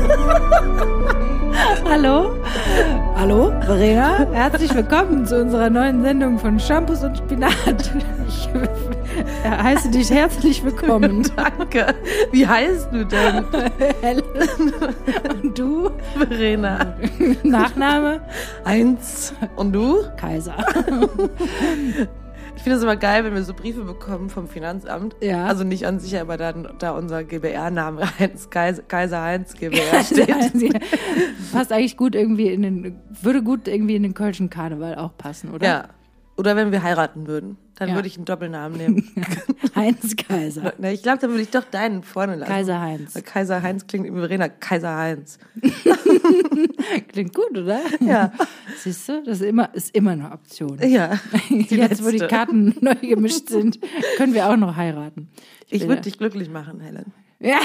Hallo? Hallo, Verena? Herzlich willkommen zu unserer neuen Sendung von Shampoos und Spinat. Ich heiße dich herzlich willkommen. Danke. Wie heißt du denn? Helen. Und du? Verena. Nachname? Eins. Und du? Kaiser. Ich finde es immer geil, wenn wir so Briefe bekommen vom Finanzamt. Ja. Also nicht an sich, aber dann da unser GBR-Name Heinz Kaiser, Kaiser Heinz GBR steht. Passt eigentlich gut irgendwie in den, würde gut irgendwie in den Kölschen Karneval auch passen, oder? Ja. Oder wenn wir heiraten würden, dann Ja. würde ich einen Doppelnamen nehmen. Heinz Kaiser. Na, ich glaube, dann würde ich doch deinen vorne lassen. Kaiser Heinz. Weil Kaiser Heinz klingt wie Verena. Kaiser Heinz. Klingt gut, oder? Ja. Siehst du, das ist immer, ist immer eine Option. Ja. Jetzt, wo die letzte. Karten neu gemischt sind, können wir auch noch heiraten. Ich bin würde ja- dich glücklich machen, Helen. Ja.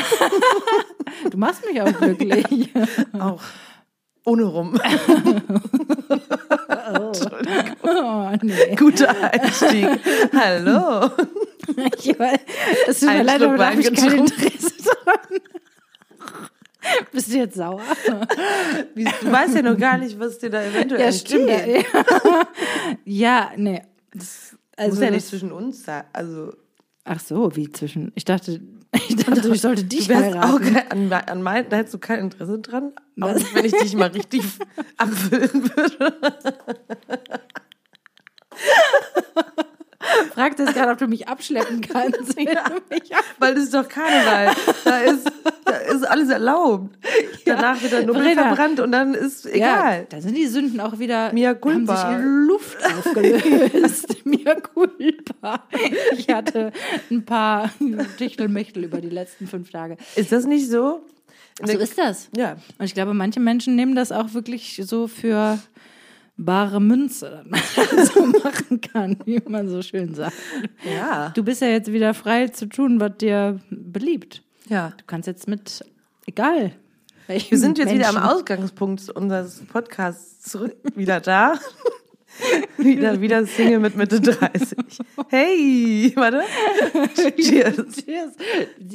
Du machst mich auch glücklich. Auch. Ohne rum. Oh, nee. Guter Einstieg. Hallo. Ich weiß, es tut mir leid, aber da habe ich kein. Interesse dran. Bist du jetzt sauer? Du weißt ja noch gar nicht, was dir da eventuell Ja, stimmt. Ja, ja nee. Das, also Muss ja nicht das, zwischen uns sein. Also, ach so, wie zwischen. Ich dachte, ich dachte, ich sollte dich du auch heiraten. kein, an, an mein, da hättest du kein Interesse dran. Auch nicht, wenn ich dich mal richtig abfüllen würde. Fragt jetzt gerade, ob du mich abschleppen kannst. Ja. Weil das ist doch Karneval. Da ist, da ist alles erlaubt. Danach wird der Nubbel verbrannt und dann ist egal. Ja, da sind die Sünden auch wieder Mia haben culpa. sich in Luft aufgelöst. Mia culpa. Ich hatte ein paar Tichtelmächtel über die letzten fünf Tage. Ist das nicht so? So ist das. ja. Und ich glaube, manche Menschen nehmen das auch wirklich so für bare Münze, das so machen kann, wie man so schön sagt. Ja. Du bist ja jetzt wieder frei zu tun, was dir beliebt. ja. Du kannst jetzt mit, egal. Wir sind jetzt wieder am Ausgangspunkt unseres Podcasts zurück, wieder da. wieder, wieder Single mit Mitte 30. Hey, warte. Cheers. Cheers.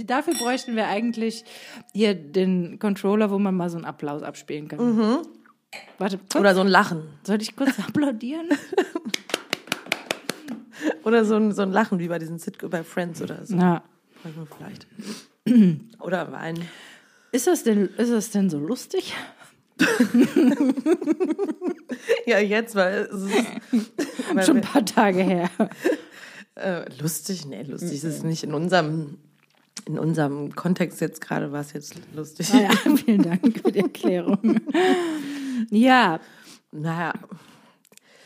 Dafür bräuchten wir eigentlich hier den Controller, wo man mal so einen Applaus abspielen kann. Warte, kurz. Oder so ein Lachen. soll ich kurz applaudieren? Oder so ein, so ein Lachen wie bei diesen Sitcom bei Friends oder so. Manchmal vielleicht. Oder Wein. ist das denn, ist das denn so lustig? Ja, jetzt, weil es ist, weil Schon ein paar Tage her. äh, lustig, nee, lustig ist es nicht. In unserem, in unserem Kontext jetzt gerade war es jetzt lustig. Ah ja, vielen Dank für die Erklärung. Ja, Naja,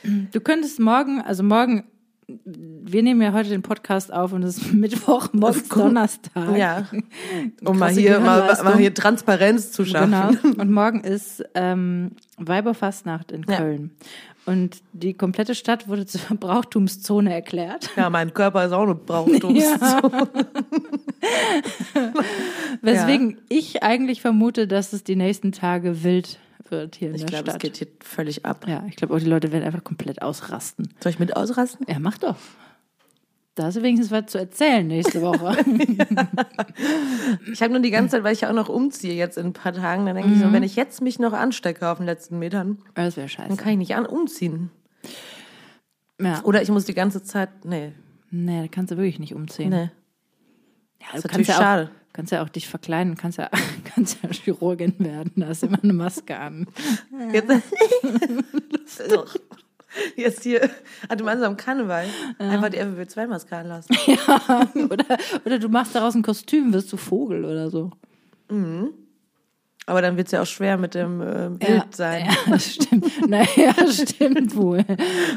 du könntest morgen, also morgen, wir nehmen ja heute den Podcast auf und es ist Mittwoch, morgen ist Donnerstag. ja. Um mal hier, mal, mal hier Transparenz zu schaffen. Genau. Und morgen ist ähm, Weiberfastnacht in Ja. Köln. Und die komplette Stadt wurde zur Brauchtumszone erklärt. Ja, mein Körper ist auch eine Brauchtumszone. Weswegen ich eigentlich vermute, dass es die nächsten Tage wild wird hier in Ich der glaube, es Stadt. geht hier völlig ab. ja, ich glaube auch, die Leute werden einfach komplett ausrasten. Soll ich mit ausrasten? Ja, mach doch. Da hast du wenigstens was zu erzählen nächste Woche. Ich habe nur die ganze Zeit, weil ich ja auch noch umziehe jetzt in ein paar Tagen, dann denke ich so, wenn ich jetzt mich noch anstecke auf den letzten Metern, das wäre dann scheiße. kann ich nicht an umziehen. Ja. Oder ich muss die ganze Zeit, nee, Nee, da kannst du wirklich nicht umziehen. nee. Ja, Das ist natürlich ja, auch, schade. Kannst ja auch dich verkleiden, kannst ja, kannst ja Chirurgin werden, da hast du immer eine Maske an. Jetzt, jetzt hier, ah, du meinst am Karneval, einfach die FFP2-Maske anlassen. Ja, oder, oder du machst daraus ein Kostüm, wirst du Vogel oder so. Aber dann wird es ja auch schwer mit dem äh, Bild sein. Ja, stimmt. Naja, stimmt wohl.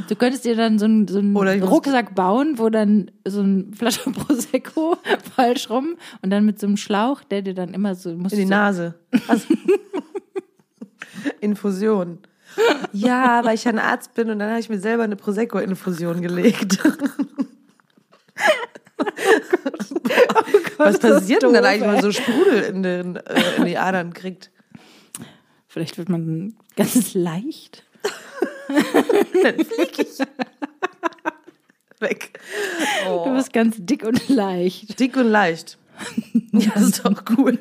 Du könntest dir dann so einen, so einen Rucksack bauen, wo dann so ein Flasche Prosecco falsch rum und dann mit so einem Schlauch, der dir dann immer so... Musst In die so, Nase. Also, Infusion. Ja, weil ich ja ein Arzt bin und dann habe ich mir selber eine Prosecco-Infusion gelegt. Was passiert denn dann eigentlich, wenn man so Sprudel in, den, äh, in die Adern kriegt? Vielleicht wird man ganz leicht. Dann flieg ich. Weg. Du Oh. bist ganz dick und leicht. Dick und leicht. Ja, das ist doch cool.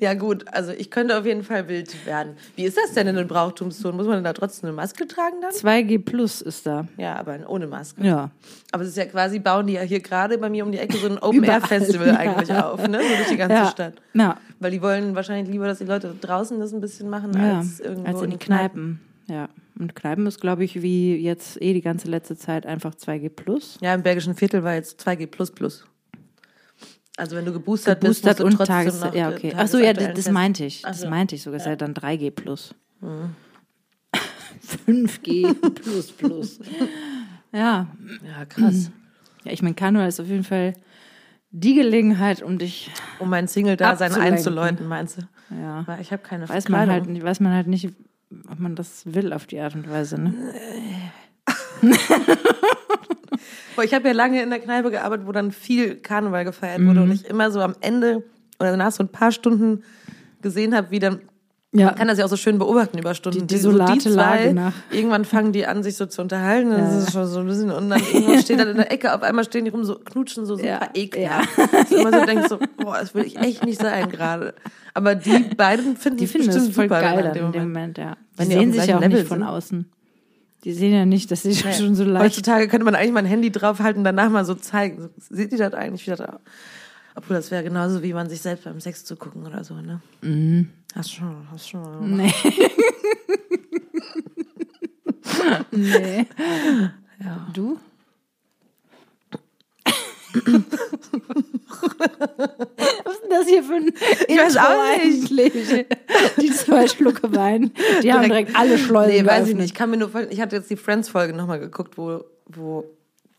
Ja, gut, also ich könnte auf jeden Fall wild werden. Wie ist das denn in den Brauchtumszonen? Muss man denn da trotzdem eine Maske tragen dann? 2G Plus ist da. Ja, aber ohne Maske. Ja. Aber es ist ja quasi, bauen die ja hier gerade bei mir um die Ecke so ein Open-Air-Festival ja. eigentlich auf, ne? So durch die ganze Ja. Stadt. Ja. Weil die wollen wahrscheinlich lieber, dass die Leute draußen das ein bisschen machen, ja. als irgendwo Als in den Kneipen. Ja. Und Kneipen ist, glaube ich, wie jetzt eh die ganze letzte Zeit einfach 2G Plus. Ja, im Bergischen Viertel war jetzt 2G++. Also wenn du geboostert, bist, Boostert musst und Tages... Ja, okay. Ach so, ja, das, das meinte ich. Das so. meinte ich sogar. Das ist ja dann 3G Plus. 5G Plus Plus. Ja. Ja, krass. Ja, ich meine, Karneval ist auf jeden Fall die Gelegenheit, um dich... Um mein Single-Dasein einzuläuten, meinst du? Ja. Weil ich habe keine Weiß man, Verkleidung. halt, nicht- weiß man halt nicht, ob man das will auf die Art und Weise, ne? Boah, ich habe ja lange in der Kneipe gearbeitet, wo dann viel Karneval gefeiert wurde Mhm. und ich immer so am Ende oder nach so ein paar Stunden gesehen habe, wie dann Ja. man kann das ja auch so schön beobachten über Stunden. Die desolate Lage nach. Irgendwann fangen die an, sich so zu unterhalten. Das ist schon so ein bisschen. Und dann irgendwann steht dann in der Ecke, auf einmal stehen die rum, so knutschen, so super Ja. ekelhaft. Dass du immer so denkst, so, boah, das will ich echt nicht sein gerade. Aber die beiden finden Die finden bestimmt das voll super geil in dem Moment, ja. Die die sehen sich ja auch nicht Level von sind. außen. Die sehen ja nicht, dass sie schon so leicht... Heutzutage könnte man eigentlich mal ein Handy draufhalten und danach mal so zeigen. So, Seht ihr das eigentlich wieder? Obwohl, das wäre genauso wie man sich selbst beim Sex zugucken oder so, ne? Mhm. Hast schon, hast schon. gemacht. Nee. nee. Du? Was ist denn das hier für ein Ich weiß auch nicht. eigentlich? Die zwei Schlucke Wein, die haben direkt alle Schleusen Nee, weiß ich nicht. Ich kann mir nur ich hatte jetzt die Friends-Folge nochmal geguckt, wo, wo,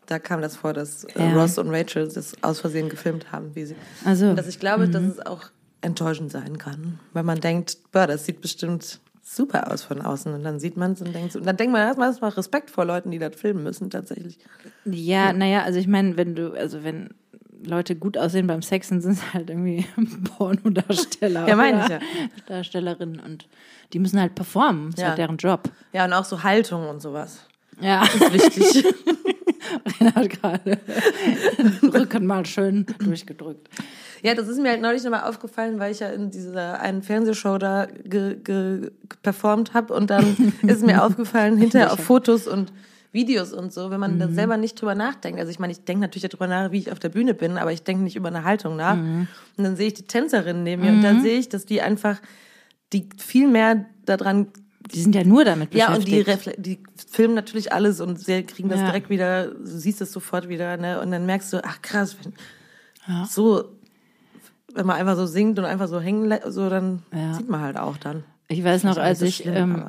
da kam das vor, dass äh, Ja. Ross und Rachel das aus Versehen gefilmt haben, wie sie. Also, dass ich glaube, dass es auch enttäuschend sein kann, weil man denkt, boah, das sieht bestimmt super aus von außen und dann sieht man es und denkt so, und dann denkt man erstmal erstmal Respekt vor Leuten, die das filmen müssen tatsächlich. ja, naja, also ich meine, wenn du, also wenn Leute gut aussehen beim Sexen, sind es halt irgendwie Pornodarsteller. Ja, meine ich ja. Darstellerinnen und die müssen halt performen. Das ist Ja. halt deren Job. Ja, und auch so Haltung und sowas. Ja, Ist wichtig. Renat hat gerade den Rücken mal schön durchgedrückt. Ja, das ist mir halt neulich nochmal aufgefallen, weil ich ja in dieser einen Fernsehshow da ge, ge, performt habe und dann ist mir aufgefallen, hinterher auf Fotos und Videos und so, wenn man da selber nicht drüber nachdenkt. Also ich meine, ich denke natürlich darüber nach, wie ich auf der Bühne bin, aber ich denke nicht über eine Haltung nach. Und dann sehe ich die Tänzerinnen neben mir und dann sehe ich, dass die einfach, die viel mehr daran Die sind ja nur damit ja, und die, beschäftigt. die filmen natürlich alles und sie kriegen das Ja. direkt wieder, du siehst es sofort wieder, ne? Und dann merkst du, ach krass, wenn Ja. so, wenn man einfach so singt und einfach so hängen, so dann Ja. sieht man halt auch dann. ich weiß noch, auch als so ich, schlimm,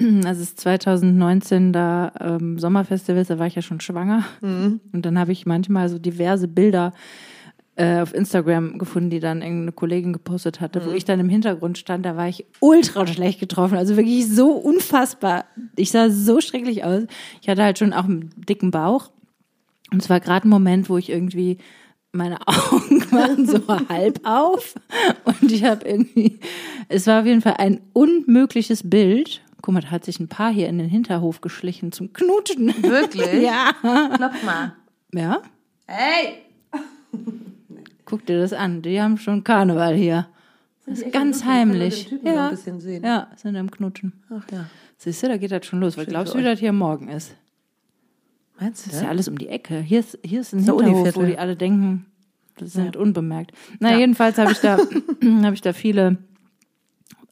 ähm, als es 2019 da ähm, Sommerfestivals, da war ich ja schon schwanger. Mhm. Und dann habe ich manchmal so diverse Bilder äh, auf Instagram gefunden, die dann irgendeine Kollegin gepostet hatte, Mhm. wo ich dann im Hintergrund stand, da war ich ultra schlecht getroffen. Also wirklich so unfassbar. Ich sah so schrecklich aus. Ich hatte halt schon auch einen dicken Bauch. Und es war gerade ein Moment, wo ich irgendwie meine Augen waren so halb auf und ich habe irgendwie, es war auf jeden Fall ein unmögliches Bild. Guck mal, da hat sich ein Paar hier in den Hinterhof geschlichen zum Knutschen. Wirklich? Ja. Klopf mal. Ja? Hey! Guck dir das an. Die haben schon Karneval hier. Das ist ganz heimlich. Ja. ja, sind am Knutschen. Ach ja. Siehst du, da geht das schon los. Was glaubst du, wie das hier morgen ist? Meinst du Das ist ja alles um die Ecke. Hier ist, hier ist ein So Hinterhof, wo die alle denken, das sind unbemerkt. Na, Ja. jedenfalls habe ich da, habe ich da viele,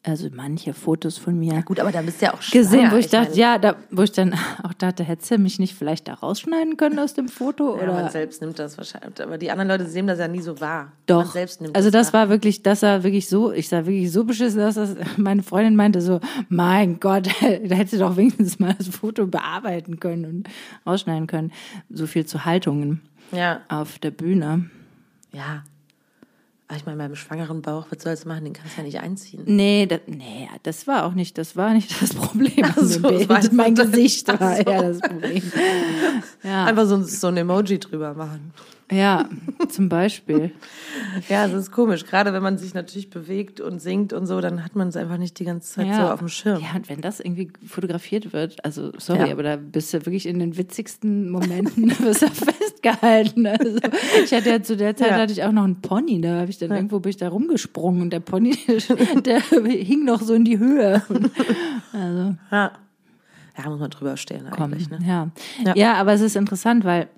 also manche Fotos von mir Gut, aber da bist du ja auch gesehen, schwanger. wo ich, dachte, meine, ja, da, wo ich dann auch dachte, hättest du mich nicht vielleicht da rausschneiden können aus dem Foto? Ja, oder? man selbst nimmt das wahrscheinlich. Aber die anderen Leute sehen das ja nie so wahr. Man Doch. selbst nimmt also das wahr. war wirklich, das sah wirklich so, ich sah wirklich so beschissen aus, dass meine Freundin meinte so, mein Gott, da hättest du doch wenigstens mal das Foto bearbeiten können und ausschneiden können. So viel zu Haltungen Ja. auf der Bühne. Ja. Aber ich meine, beim schwangeren Bauch, was sollst du machen? Den kannst du ja nicht einziehen. Nee, das, nee, das war auch nicht, das war nicht das Problem Ach so, einfach mein das- Gesicht war so. ja das Problem. Ja. Einfach so, ein- so ein Emoji drüber machen. Ja, zum Beispiel. ja, es ist komisch. Gerade wenn man sich natürlich bewegt und singt und so, dann hat man es einfach nicht die ganze Zeit ja. so auf dem Schirm. Ja, und wenn das irgendwie fotografiert wird, also sorry, ja. aber da bist du wirklich in den witzigsten Momenten wirst du festgehalten. Also ich hatte ja zu der Zeit ja. hatte ich auch noch einen Pony, da habe ich dann irgendwo bin ich da rumgesprungen und der Pony, der hing noch so in die Höhe. Also. Ja. Ja, muss man drüber stehen eigentlich. Ne? ja. Ja, aber es ist interessant, weil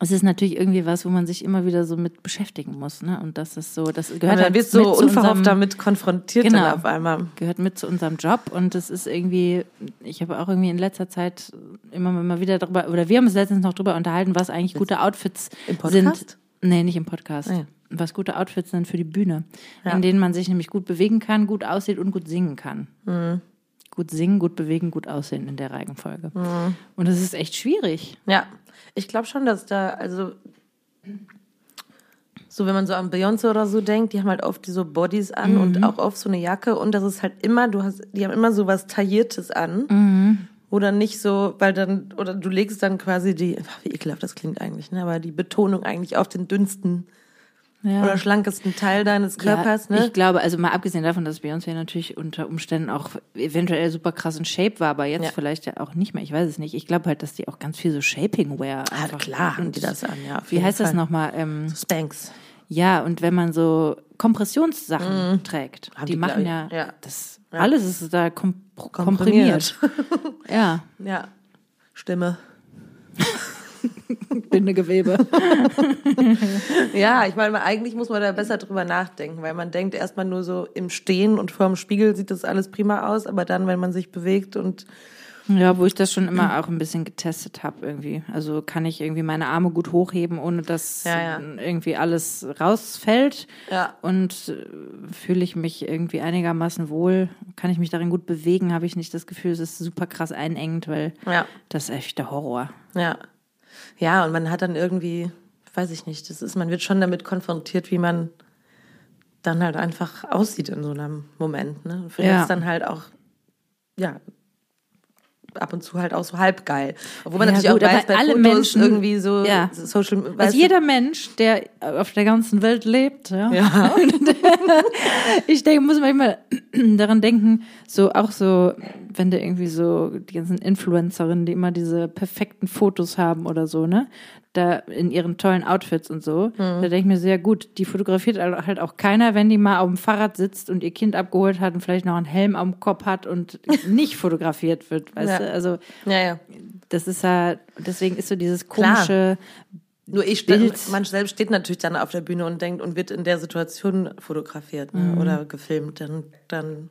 es ist natürlich irgendwie was, wo man sich immer wieder so mit beschäftigen muss, ne? Und das ist so, das gehört ja, dann halt wirst so unverhofft damit konfrontiert genau, dann auf einmal. Gehört mit zu unserem Job und das ist irgendwie, ich habe auch irgendwie in letzter Zeit immer mal wieder darüber, oder wir haben uns letztens noch darüber unterhalten, was eigentlich gute Outfits Im Podcast? sind. Nee, nicht im Podcast. Ah, ja. Was gute Outfits sind für die Bühne, ja. in denen man sich nämlich gut bewegen kann, gut aussieht und gut singen kann. Mhm gut singen, gut bewegen, gut aussehen in der Reihenfolge. Mhm. Und das ist echt schwierig. Ja, ich glaube schon, dass da, also so wenn man so an Beyoncé oder so denkt, die haben halt oft diese Bodies an mhm. und auch oft so eine Jacke und das ist halt immer, du hast, die haben immer so was Tailliertes an. Mhm. Oder nicht so, weil dann, oder du legst dann quasi die, wie ekelhaft das klingt eigentlich, ne, aber die Betonung eigentlich auf den dünnsten ja. oder schlankesten Teil deines Körpers. Ja, ne? Ich glaube, also mal abgesehen davon, dass Beyoncé natürlich unter Umständen auch eventuell super krass in Shape war, aber jetzt ja. vielleicht ja auch nicht mehr. Ich weiß es nicht. Ich glaube halt, dass die auch ganz viel so Shaping-Wear ah, einfach. klar, haben die das an, ja. Wie heißt Fall. das nochmal? Ähm, so Spanks. Ja, und wenn man so Kompressionssachen mm. trägt, haben die, die machen ja, ja, das alles ist da kom komprimiert. komprimiert. ja. Ja. Stimme. Bindegewebe. ja, ich meine, eigentlich muss man da besser drüber nachdenken, weil man denkt erstmal nur so im Stehen und vor dem Spiegel sieht das alles prima aus, aber dann, wenn man sich bewegt und ja, wo ich das schon immer auch ein bisschen getestet habe irgendwie. Also kann ich irgendwie meine Arme gut hochheben, ohne dass ja, ja. irgendwie alles rausfällt. Ja. Und äh, fühle ich mich irgendwie einigermaßen wohl, kann ich mich darin gut bewegen, habe ich nicht das Gefühl, es ist super krass einengend, weil ja. das ist echt der Horror. Ja. Ja, und man hat dann irgendwie, weiß ich nicht, das ist, man wird schon damit konfrontiert, wie man dann halt einfach aussieht in so einem Moment. Ne? Und vielleicht ja. ist dann halt auch, ja, ab und zu halt auch so halb geil. Obwohl man ja, natürlich gut, auch weiß, bei alle Fotos Menschen, irgendwie so ja. Social Also jeder Mensch, der auf der ganzen Welt lebt, ja. ja. ich denke, muss manchmal daran denken, so auch so, wenn der irgendwie so die ganzen Influencerinnen, die immer diese perfekten Fotos haben oder so, ne? Da in ihren tollen Outfits und so. Mhm. Da denke ich mir sehr gut, die fotografiert halt auch keiner, wenn die mal auf dem Fahrrad sitzt und ihr Kind abgeholt hat und vielleicht noch einen Helm am Kopf hat und nicht fotografiert wird, weißt ja. du? Also ja, ja. das ist ja, deswegen ist so dieses komische Klar. Nur ich, Bild. man selbst steht natürlich dann auf der Bühne und denkt und wird in der Situation fotografiert ne? mhm. oder gefilmt, dann, dann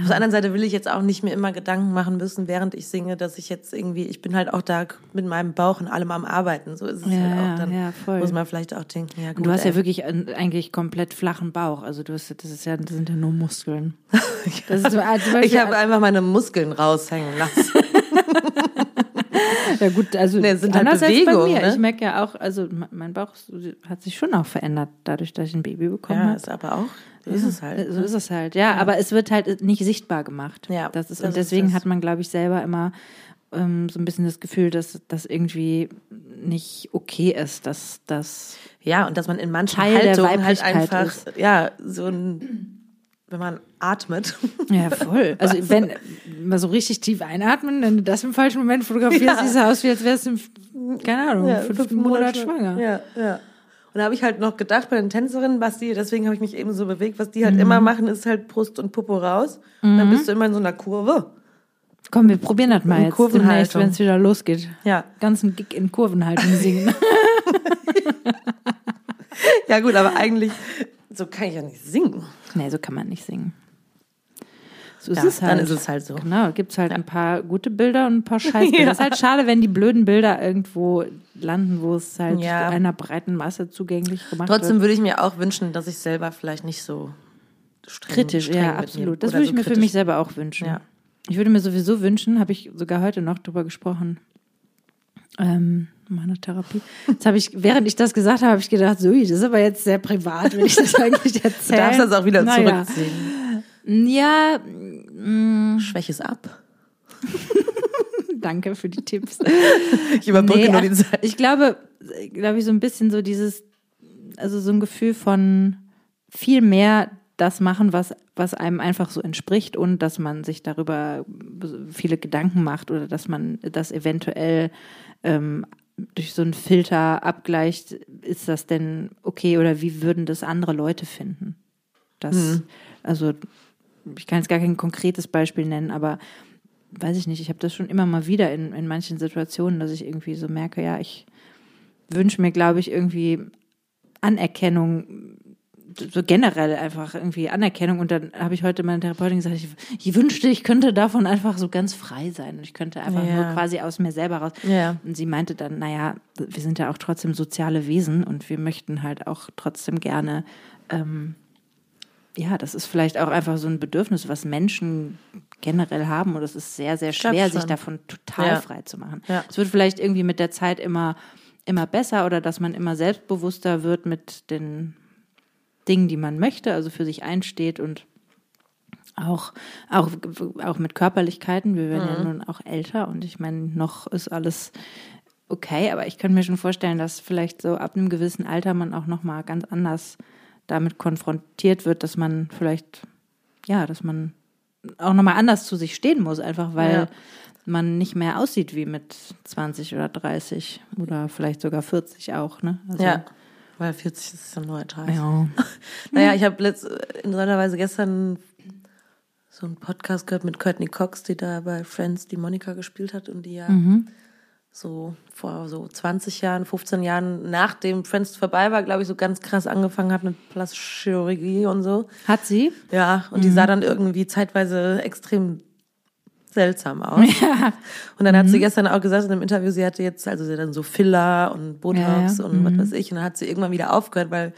auf der anderen Seite will ich jetzt auch nicht mehr immer Gedanken machen müssen, während ich singe, dass ich jetzt irgendwie, ich bin halt auch da mit meinem Bauch und allem am Arbeiten. So ist es ja, halt auch. Dann ja, voll. muss man vielleicht auch denken, ja gut. Du hast ey. ja wirklich eigentlich komplett flachen Bauch. Also du hast, das ist ja, das sind ja nur Muskeln. Das ist, also ich habe einfach meine Muskeln raushängen lassen. ja gut, also nee, sind halt Bewegungen, Ne? Ich merke ja auch, also mein Bauch hat sich schon auch verändert, dadurch, dass ich ein Baby bekommen habe. Ja, ist aber auch so ist es halt. So ne? ist es halt, ja, ja, Aber es wird halt nicht sichtbar gemacht. Ja. Das ist, das und deswegen ist hat man, glaube ich, selber immer ähm, so ein bisschen das Gefühl, dass das irgendwie nicht okay ist, dass das. Ja, und dass man in manchen Teil Haltungen halt einfach, ist. ja, so ein wenn man atmet. Ja, voll. Also wenn mal so richtig tief einatmen, wenn du das im falschen Moment fotografierst, ja. siehst du aus, wie als wärst du, keine Ahnung, ja, fünf Monate schwanger. Ja, ja. Und da habe ich halt noch gedacht bei den Tänzerinnen, was die, deswegen habe ich mich eben so bewegt, was die halt mhm. immer machen, ist halt Brust und Popo raus. Mhm. Dann bist du immer in so einer Kurve. Komm, wir probieren das mal in jetzt demnächst, wenn es wieder losgeht. Ja. Ganzen Gig in Kurvenhaltung singen. ja gut, aber eigentlich, so kann ich ja nicht singen. Nee, so kann man nicht singen. So ist ja, es halt. Dann ist es halt so. Genau, gibt es halt ein paar gute Bilder und ein paar Scheißbilder. ja. Das ist halt schade, wenn die blöden Bilder irgendwo landen, wo es halt ja. einer breiten Masse zugänglich gemacht Trotzdem wird. würde ich mir auch wünschen, dass ich selber vielleicht nicht so streng, kritisch, streng ja, absolut. Das würde ich so mir kritisch. für mich selber auch wünschen. Ja. Ich würde mir sowieso wünschen, habe ich sogar heute noch drüber gesprochen, ähm, meiner Therapie. Jetzt habe ich, während ich das gesagt habe, habe ich gedacht, so, das ist aber jetzt sehr privat, wenn ich das eigentlich erzähle. Du darfst das auch wieder naja. zurückziehen. Ja. Mh. Mm. Schwäche es ab. Danke für die Tipps. Ich überbrücke nee, nur die Zeit. Ich glaube, glaube ich, so ein bisschen so dieses, also so ein Gefühl von viel mehr das machen, was, was einem einfach so entspricht und dass man sich darüber viele Gedanken macht oder dass man das eventuell ähm, durch so einen Filter abgleicht, ist das denn okay oder wie würden das andere Leute finden? Das, mhm. also ich kann jetzt gar kein konkretes Beispiel nennen, aber weiß ich nicht, ich habe das schon immer mal wieder in, in manchen Situationen, dass ich irgendwie so merke, ja, ich wünsche mir, glaube ich, irgendwie Anerkennung, so generell einfach irgendwie Anerkennung. Und dann habe ich heute meiner Therapeutin gesagt, ich, ich, wünschte, ich könnte davon einfach so ganz frei sein. Ich könnte einfach ja. nur quasi aus mir selber raus. Ja. Und sie meinte dann, naja, wir sind ja auch trotzdem soziale Wesen und wir möchten halt auch trotzdem gerne ähm, ja, das ist vielleicht auch einfach so ein Bedürfnis, was Menschen generell haben. Und es ist sehr, sehr schwer, sich davon total ja. frei zu machen. Ja. Es wird vielleicht irgendwie mit der Zeit immer, immer besser oder dass man immer selbstbewusster wird mit den Dingen, die man möchte, also für sich einsteht und auch, auch, auch mit Körperlichkeiten. Wir werden mhm. ja nun auch älter und ich meine, noch ist alles okay, aber ich könnte mir schon vorstellen, dass vielleicht so ab einem gewissen Alter man auch nochmal ganz anders damit konfrontiert wird, dass man vielleicht, ja, dass man auch nochmal anders zu sich stehen muss, einfach weil ja. man nicht mehr aussieht wie mit 20 oder 30 oder vielleicht sogar 40 auch, ne? Also, ja. Weil 40 ist ja neue 30. Ja. naja, ich habe in so einer Weise gestern so einen Podcast gehört mit Courtney Cox, die da bei Friends die Monika gespielt hat und die ja mhm so vor so 20 Jahren, 15 Jahren, nachdem Friends vorbei war, glaube ich, so ganz krass angefangen hat mit plastische Chirurgie und so. Hat sie? Ja, und mhm. die sah dann irgendwie zeitweise extrem seltsam aus. Ja. Und dann mhm. hat sie mhm. gestern auch gesagt in einem Interview, sie hatte jetzt, also sie hat dann so Filler und Botox ja, und mhm. was weiß ich, und dann hat sie irgendwann wieder aufgehört, weil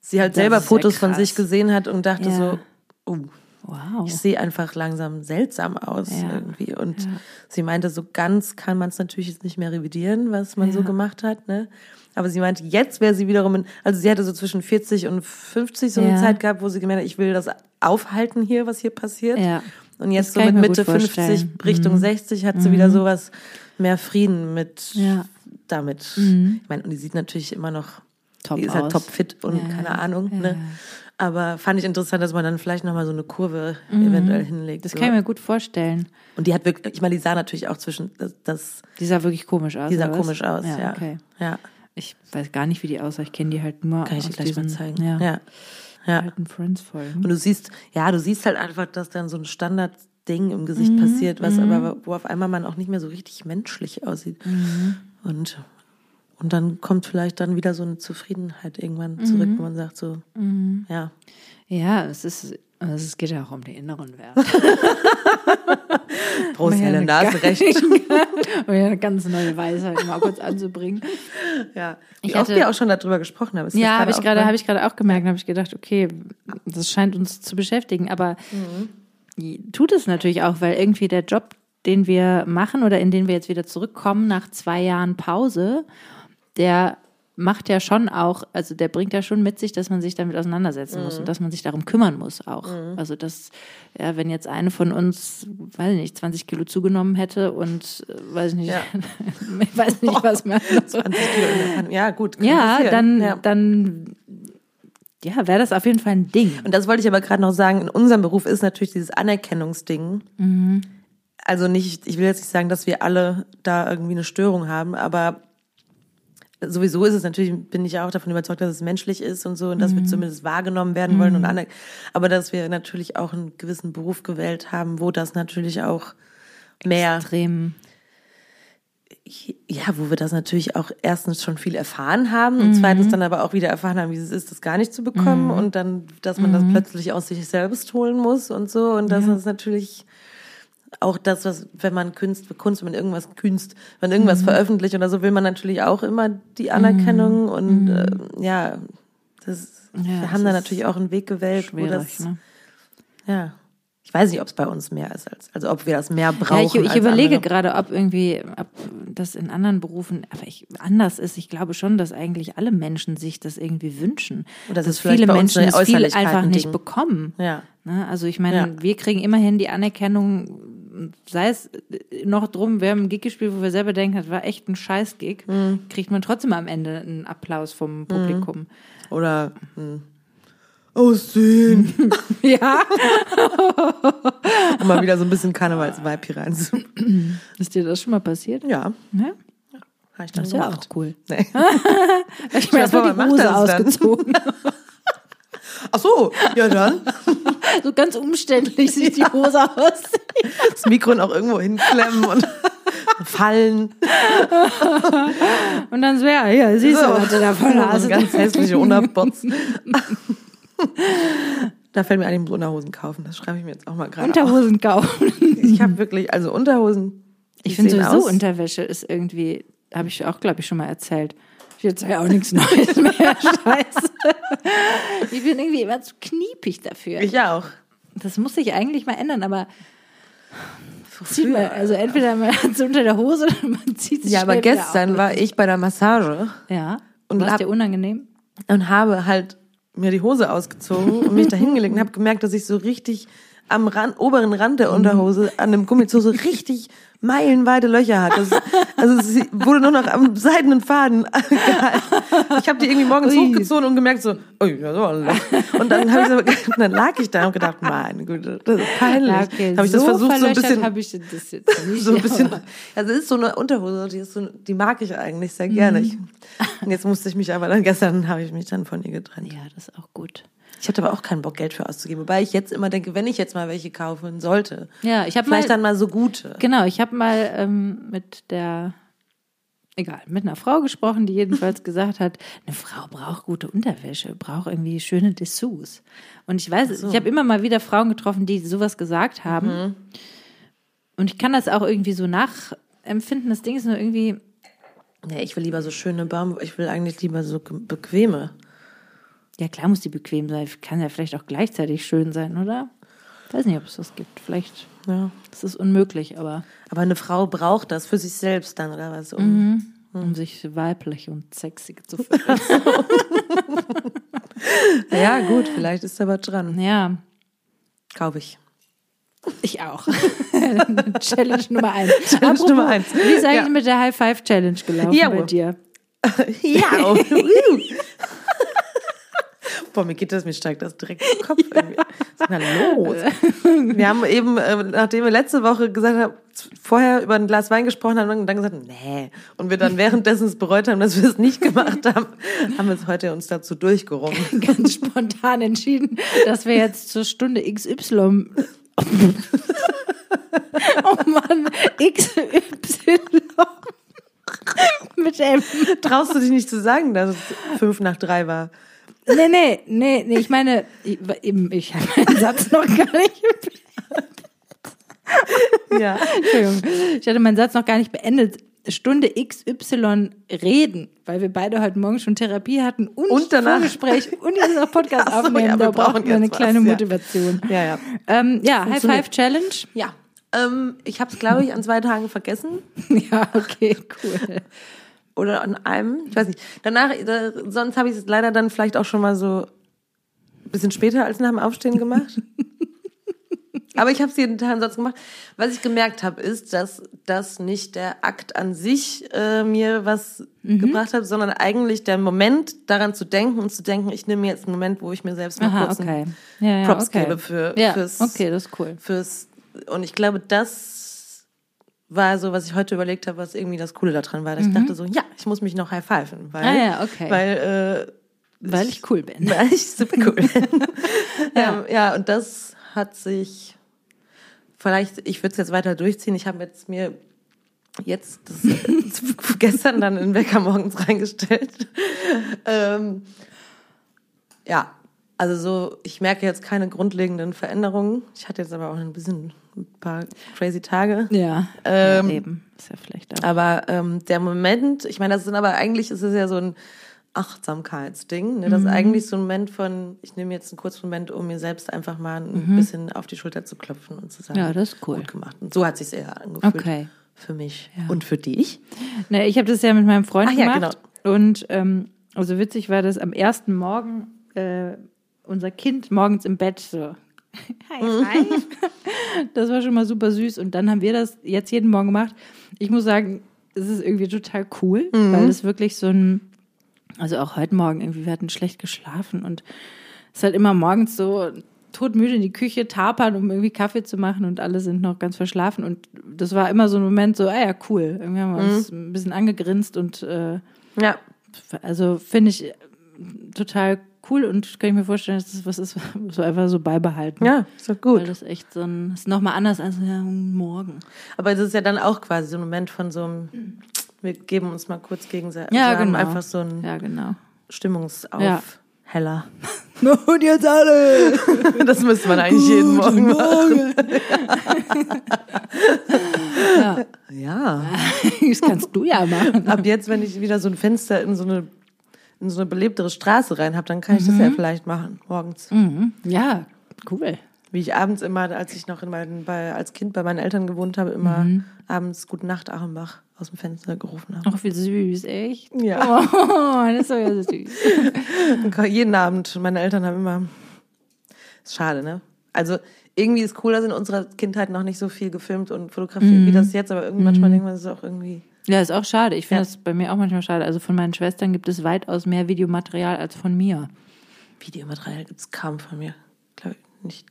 sie halt das selber Fotos von sich gesehen hat und dachte ja. so, oh, Wow. Ich sehe einfach langsam seltsam aus ja. irgendwie. Und ja. sie meinte, so ganz kann man es natürlich jetzt nicht mehr revidieren, was man ja. so gemacht hat. Ne? Aber sie meinte, jetzt wäre sie wiederum in, also sie hatte so zwischen 40 und 50 so eine Zeit gehabt, wo sie gemeint hat, ich will das aufhalten hier, was hier passiert. Und jetzt so mit Mitte 50, Richtung mhm. 60 hat sie mhm. wieder sowas mehr Frieden mit damit. Mhm. Ich meine, und die sieht natürlich immer noch top die ist halt top fit und keine Ahnung. Ne? Aber fand ich interessant, dass man dann vielleicht nochmal so eine Kurve mhm. eventuell hinlegt. Das so. kann ich mir gut vorstellen. Und die hat wirklich, ich meine, die sah natürlich auch zwischen das. das die sah wirklich komisch aus. Die sah komisch aus, ja. ja. Okay. ja. Ich weiß gar nicht, wie die aussah. Ich kenne die halt nur. Kann ich dir gleich diesen, mal zeigen. Ja. ja. ja. Alten Friends folgen. Und du siehst, ja, du siehst halt einfach, dass dann so ein Standardding im Gesicht mhm. passiert, was mhm. aber, wo auf einmal man auch nicht mehr so richtig menschlich aussieht. Mhm. Und und dann kommt vielleicht dann wieder so eine Zufriedenheit irgendwann zurück, mhm. wo man sagt so, mhm. ja. Ja, es ist, also es geht ja auch um die inneren Werte. Prost, Helena, hast recht. um ja eine ganz neue Weisheit mal kurz anzubringen. Ja, ich hatte wir auch schon darüber gesprochen haben. Ja, habe ich gerade, habe ich gerade auch gemerkt, habe ich gedacht, okay, das scheint uns zu beschäftigen, aber mhm. tut es natürlich auch, weil irgendwie der Job, den wir machen oder in den wir jetzt wieder zurückkommen nach zwei Jahren Pause der macht ja schon auch, also der bringt ja schon mit sich, dass man sich damit auseinandersetzen mhm. muss und dass man sich darum kümmern muss auch. Mhm. Also dass, ja, wenn jetzt eine von uns, weiß ich nicht, 20 Kilo zugenommen hätte und äh, weiß nicht, ja. ich weiß nicht, was man. 20 Kilo, ja gut. Ja, dann, ja. dann ja, wäre das auf jeden Fall ein Ding. Und das wollte ich aber gerade noch sagen, in unserem Beruf ist natürlich dieses Anerkennungsding. Mhm. Also nicht, ich will jetzt nicht sagen, dass wir alle da irgendwie eine Störung haben, aber sowieso ist es natürlich, bin ich auch davon überzeugt, dass es menschlich ist und so und dass mhm. wir zumindest wahrgenommen werden wollen mhm. und andere, aber dass wir natürlich auch einen gewissen Beruf gewählt haben, wo das natürlich auch mehr extrem ja, wo wir das natürlich auch erstens schon viel erfahren haben und mhm. zweitens dann aber auch wieder erfahren haben, wie es ist, das gar nicht zu bekommen mhm. und dann, dass man das mhm. plötzlich aus sich selbst holen muss und so und das ja. ist natürlich auch das, was, wenn man Kunst, Kunst, wenn man irgendwas künst, wenn irgendwas mhm. veröffentlicht oder so, will man natürlich auch immer die Anerkennung mhm. und mhm. äh, ja, das, ja, wir haben da natürlich auch einen Weg gewählt, wo das, ne? ja. Ich weiß nicht, ob es bei uns mehr ist, als, also ob wir das mehr brauchen. Ja, ich, ich überlege andere. gerade, ob irgendwie, ob das in anderen Berufen aber ich, anders ist. Ich glaube schon, dass eigentlich alle Menschen sich das irgendwie wünschen. Und dass, dass viele Menschen es viel einfach nicht bekommen. Ja. Ne? Also ich meine, ja. wir kriegen immerhin die Anerkennung sei es noch drum, wir haben einen Gig gespielt, wo wir selber denken, das war echt ein Scheiß-Gig, mhm. kriegt man trotzdem am Ende einen Applaus vom Publikum. Mhm. Oder hm. Aussehen. ja. um mal wieder so ein bisschen Karnevalsvibe hier rein. Ist dir das schon mal passiert? Ja. ja? Habe ich dann das ist ja auch cool. Nee. ich habe erstmal die Hose ausgezogen. Ach so, ja dann. So ganz umständlich sieht die Hose aus. Das Mikro auch irgendwo hinklemmen und fallen. Und dann so, ja, ja siehst du, was du da voll hast. Ganz hässliche Unterbots. Da fällt mir ein, ich muss Unterhosen kaufen. Das schreibe ich mir jetzt auch mal gerade Unterhosen auf. kaufen. Ich habe wirklich, also Unterhosen. Ich finde sowieso aus. Unterwäsche ist irgendwie, habe ich auch, glaube ich, schon mal erzählt. Jetzt ja auch nichts Neues mehr. Scheiße. Ich bin irgendwie immer zu kniepig dafür. Ich auch. Das muss sich eigentlich mal ändern, aber zieht man, also entweder man hat es unter der Hose oder man zieht es Ja, aber gestern war ich bei der Massage. Ja. Und war es dir unangenehm? Und habe halt mir die Hose ausgezogen und mich da hingelegt und habe gemerkt, dass ich so richtig am Rand, oberen Rand der Unterhose an dem Gummizug so richtig meilenweite Löcher hat. Das, also sie wurde nur noch am seidenen Faden gehalten. Ich habe die irgendwie morgens Ui. hochgezogen und gemerkt so, ui, das war ein Loch. Und dann, hab ich so, dann lag ich da und gedacht, meine Güte, das ist peinlich. Okay, habe ich das so versucht so ein bisschen, ich das jetzt nicht, so ein bisschen. Also es ist so eine Unterhose, die ist so, die mag ich eigentlich sehr gerne. Mhm. und jetzt musste ich mich aber dann gestern habe ich mich dann von ihr getrennt. Ja, das ist auch gut. Ich hatte aber auch keinen Bock, Geld für auszugeben. Wobei ich jetzt immer denke, wenn ich jetzt mal welche kaufen sollte, ja, ich habe vielleicht mal, dann mal so gute. Genau, ich habe mal ähm, mit der, egal, mit einer Frau gesprochen, die jedenfalls gesagt hat, eine Frau braucht gute Unterwäsche, braucht irgendwie schöne Dessous. Und ich weiß, so. ich habe immer mal wieder Frauen getroffen, die sowas gesagt haben. Mhm. Und ich kann das auch irgendwie so nachempfinden. Das Ding ist nur irgendwie. Ja, ich will lieber so schöne Baum, ich will eigentlich lieber so bequeme. Ja, klar muss die bequem sein. Kann ja vielleicht auch gleichzeitig schön sein, oder? Ich weiß nicht, ob es das gibt. Vielleicht, ja, das ist unmöglich, aber. Aber eine Frau braucht das für sich selbst dann, oder was? Um, mhm. um hm. sich weiblich und sexy zu fühlen. ja, gut, vielleicht ist da was dran. Ja. Kaufe ich. Ich auch. Challenge Nummer eins. Challenge Apropos, Nummer eins. Wie ist eigentlich ja. mit der High Five Challenge gelaufen ja, bei dir? ja. Boah, mir geht das, mir steigt das direkt im Kopf. Irgendwie. Was ist denn los? Wir haben eben, äh, nachdem wir letzte Woche gesagt haben, vorher über ein Glas Wein gesprochen haben und dann gesagt, nee. Und wir dann währenddessen es bereut haben, dass wir es nicht gemacht haben, haben wir es heute uns dazu durchgerungen. Ganz spontan entschieden, dass wir jetzt zur Stunde XY oh Mann, XY. Mit dem. Traust du dich nicht zu sagen, dass es fünf nach drei war? Nee, nee, nee, nee, ich meine, ich, ich habe meinen Satz noch gar nicht Ja. Entschuldigung. Ich hatte meinen Satz noch gar nicht beendet. Stunde XY reden, weil wir beide heute Morgen schon Therapie hatten und, und danach Vorgespräch und jetzt noch Podcast so, aufnehmen. Ja, da brauchen wir eine kleine was, Motivation. Ja, ja. Ähm, ja, High Five Challenge. Ja. Ähm, ich habe es, glaube ich, an zwei Tagen vergessen. ja, okay, cool oder an einem, ich weiß nicht. Danach, da, sonst habe ich es leider dann vielleicht auch schon mal so ein bisschen später als nach dem Aufstehen gemacht. Aber ich habe es jeden Tag sonst gemacht. Was ich gemerkt habe, ist, dass das nicht der Akt an sich äh, mir was mhm. gebracht hat, sondern eigentlich der Moment, daran zu denken und zu denken, ich nehme jetzt einen Moment, wo ich mir selbst mal Aha, kurz okay. ja, ja, Props okay. gebe für, ja, fürs, okay, das ist cool. Fürs, und ich glaube, das war so, was ich heute überlegt habe, was irgendwie das Coole daran war. Dass mhm. Ich dachte so, ja, ich muss mich noch high pfeifen, weil, ah, ja, okay. weil, äh, weil ich cool bin. Weil ich super cool bin. ja. Ähm, ja, und das hat sich vielleicht, ich würde es jetzt weiter durchziehen. Ich habe jetzt mir jetzt das, gestern dann in Wecker morgens reingestellt. ähm, ja, also so, ich merke jetzt keine grundlegenden Veränderungen. Ich hatte jetzt aber auch ein bisschen ein paar crazy Tage. Ja, ähm, ja eben. Ist ja vielleicht auch. Aber ähm, der Moment, ich meine, das sind aber eigentlich, ist es ja so ein Achtsamkeitsding. Ne? Das mhm. ist eigentlich so ein Moment von, ich nehme jetzt einen kurzen Moment, um mir selbst einfach mal ein mhm. bisschen auf die Schulter zu klopfen und zu sagen, ja, das ist cool. Gut gemacht. Und so hat sich eher angefühlt. Okay. Für mich. Ja. Und für dich? Ne, ich habe das ja mit meinem Freund Ach, gemacht. Ja, genau. Und ähm, also witzig war das am ersten Morgen äh, unser Kind morgens im Bett so High five. Das war schon mal super süß. Und dann haben wir das jetzt jeden Morgen gemacht. Ich muss sagen, es ist irgendwie total cool, mhm. weil es wirklich so ein, also auch heute Morgen irgendwie, wir hatten schlecht geschlafen und es ist halt immer morgens so todmüde in die Küche tapern, um irgendwie Kaffee zu machen und alle sind noch ganz verschlafen. Und das war immer so ein Moment so, ah ja, cool. Irgendwie haben wir mhm. uns ein bisschen angegrinst und äh, ja. Also finde ich total cool und kann ich mir vorstellen, dass das was ist, was wir einfach so beibehalten. Ja, ist doch gut. Weil das echt so ein, ist nochmal anders als ja, morgen. Aber das ist ja dann auch quasi so ein Moment von so einem, wir geben uns mal kurz gegenseitig. Ja, genau. Einfach so ein ja, genau. Stimmungsaufheller. Ja. Und jetzt alle! Das müsste man eigentlich jeden Morgen machen. ja. ja. Das kannst du ja machen. Ab jetzt, wenn ich wieder so ein Fenster in so eine in so eine belebtere Straße rein habe, dann kann ich das ja mhm. vielleicht machen, morgens. Mhm. Ja, cool. Wie ich abends immer, als ich noch in meinen, bei, als Kind bei meinen Eltern gewohnt habe, immer mhm. abends Gute Nacht Achenbach aus dem Fenster gerufen habe. Ach, wie süß, echt? Ja. Oh, das ist so ja süß. jeden Abend, meine Eltern haben immer, ist schade, ne? Also irgendwie ist cool, dass in unserer Kindheit noch nicht so viel gefilmt und fotografiert mhm. wie das jetzt, aber irgendwie manchmal mhm. denkt man, das ist auch irgendwie ja, ist auch schade. Ich finde ja. das bei mir auch manchmal schade. Also von meinen Schwestern gibt es weitaus mehr Videomaterial als von mir. Videomaterial gibt es kaum von mir. Glaube ich nicht.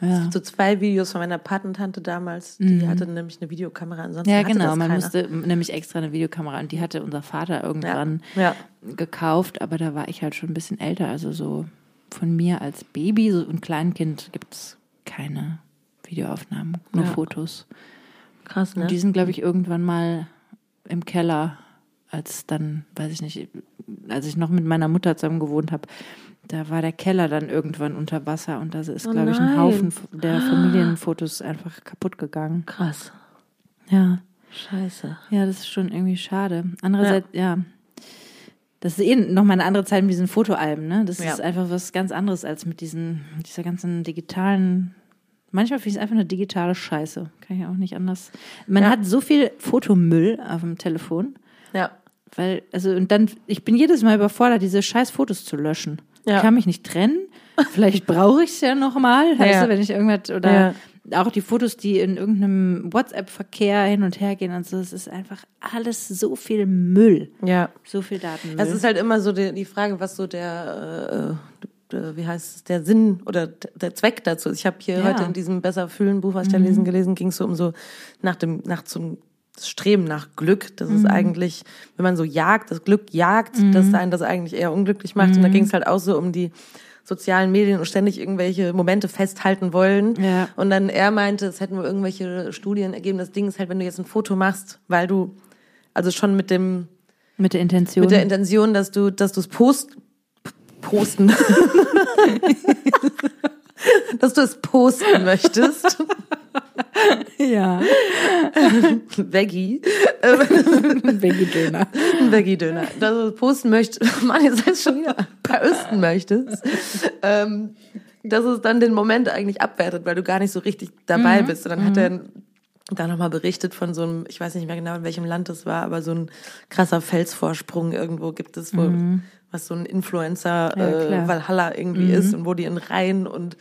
Ja. Es gibt so zwei Videos von meiner Patentante damals. Die mhm. hatte nämlich eine Videokamera. Ansonsten ja, genau. Man musste nämlich extra eine Videokamera und die hatte unser Vater irgendwann ja. Ja. gekauft. Aber da war ich halt schon ein bisschen älter. Also so von mir als Baby und Kleinkind gibt es keine Videoaufnahmen, nur Fotos. Krass, ne? Und die sind, glaube ich, irgendwann mal im Keller, als dann, weiß ich nicht, als ich noch mit meiner Mutter zusammen gewohnt habe, da war der Keller dann irgendwann unter Wasser und da ist, oh glaube ich, ein Haufen der Familienfotos einfach kaputt gegangen. Krass. Ja. Scheiße. Ja, das ist schon irgendwie schade. Andererseits, ja. ja. Das ist eh nochmal eine andere Zeit mit diesen Fotoalben, ne? Das ja. ist einfach was ganz anderes als mit diesen, dieser ganzen digitalen Manchmal finde ich es einfach eine digitale Scheiße. Kann ich auch nicht anders. Man ja. hat so viel Fotomüll auf dem Telefon. Ja. Weil, also, und dann, ich bin jedes Mal überfordert, diese scheiß Fotos zu löschen. Ja. Ich kann mich nicht trennen. Vielleicht brauche ich es ja nochmal, ja. weißt du, wenn ich irgendwas, oder ja. auch die Fotos, die in irgendeinem WhatsApp-Verkehr hin und her gehen und so, es ist einfach alles so viel Müll. Ja. So viel Datenmüll. Es ist halt immer so die, die Frage, was so der, äh, äh, wie heißt es, der Sinn oder der Zweck dazu. Ich habe hier ja. heute in diesem Besser fühlen Buch, was ich da lesen mhm. gelesen, ging es so um so nach dem, nach zum Streben nach Glück. Das mhm. ist eigentlich, wenn man so jagt, das Glück jagt, mhm. das einen das eigentlich eher unglücklich macht. Und da mhm. ging es halt auch so um die sozialen Medien und ständig irgendwelche Momente festhalten wollen. Ja. Und dann er meinte, es hätten wohl irgendwelche Studien ergeben. Das Ding ist halt, wenn du jetzt ein Foto machst, weil du, also schon mit dem, mit der Intention. Mit der Intention, dass du, dass du es post, posten. Dass du es posten möchtest. Ja. Veggie. Veggie-Döner. Veggie-Döner. Dass du es posten möchtest. Mann, jetzt heißt schon wieder posten möchtest. Ähm, dass es dann den Moment eigentlich abwertet, weil du gar nicht so richtig dabei mhm. bist. Und dann mhm. hat er da nochmal berichtet von so einem, ich weiß nicht mehr genau, in welchem Land das war, aber so ein krasser Felsvorsprung irgendwo gibt es, wo, mhm. Was so ein Influencer ja, äh, Valhalla irgendwie mhm. ist und wo die in Reihen und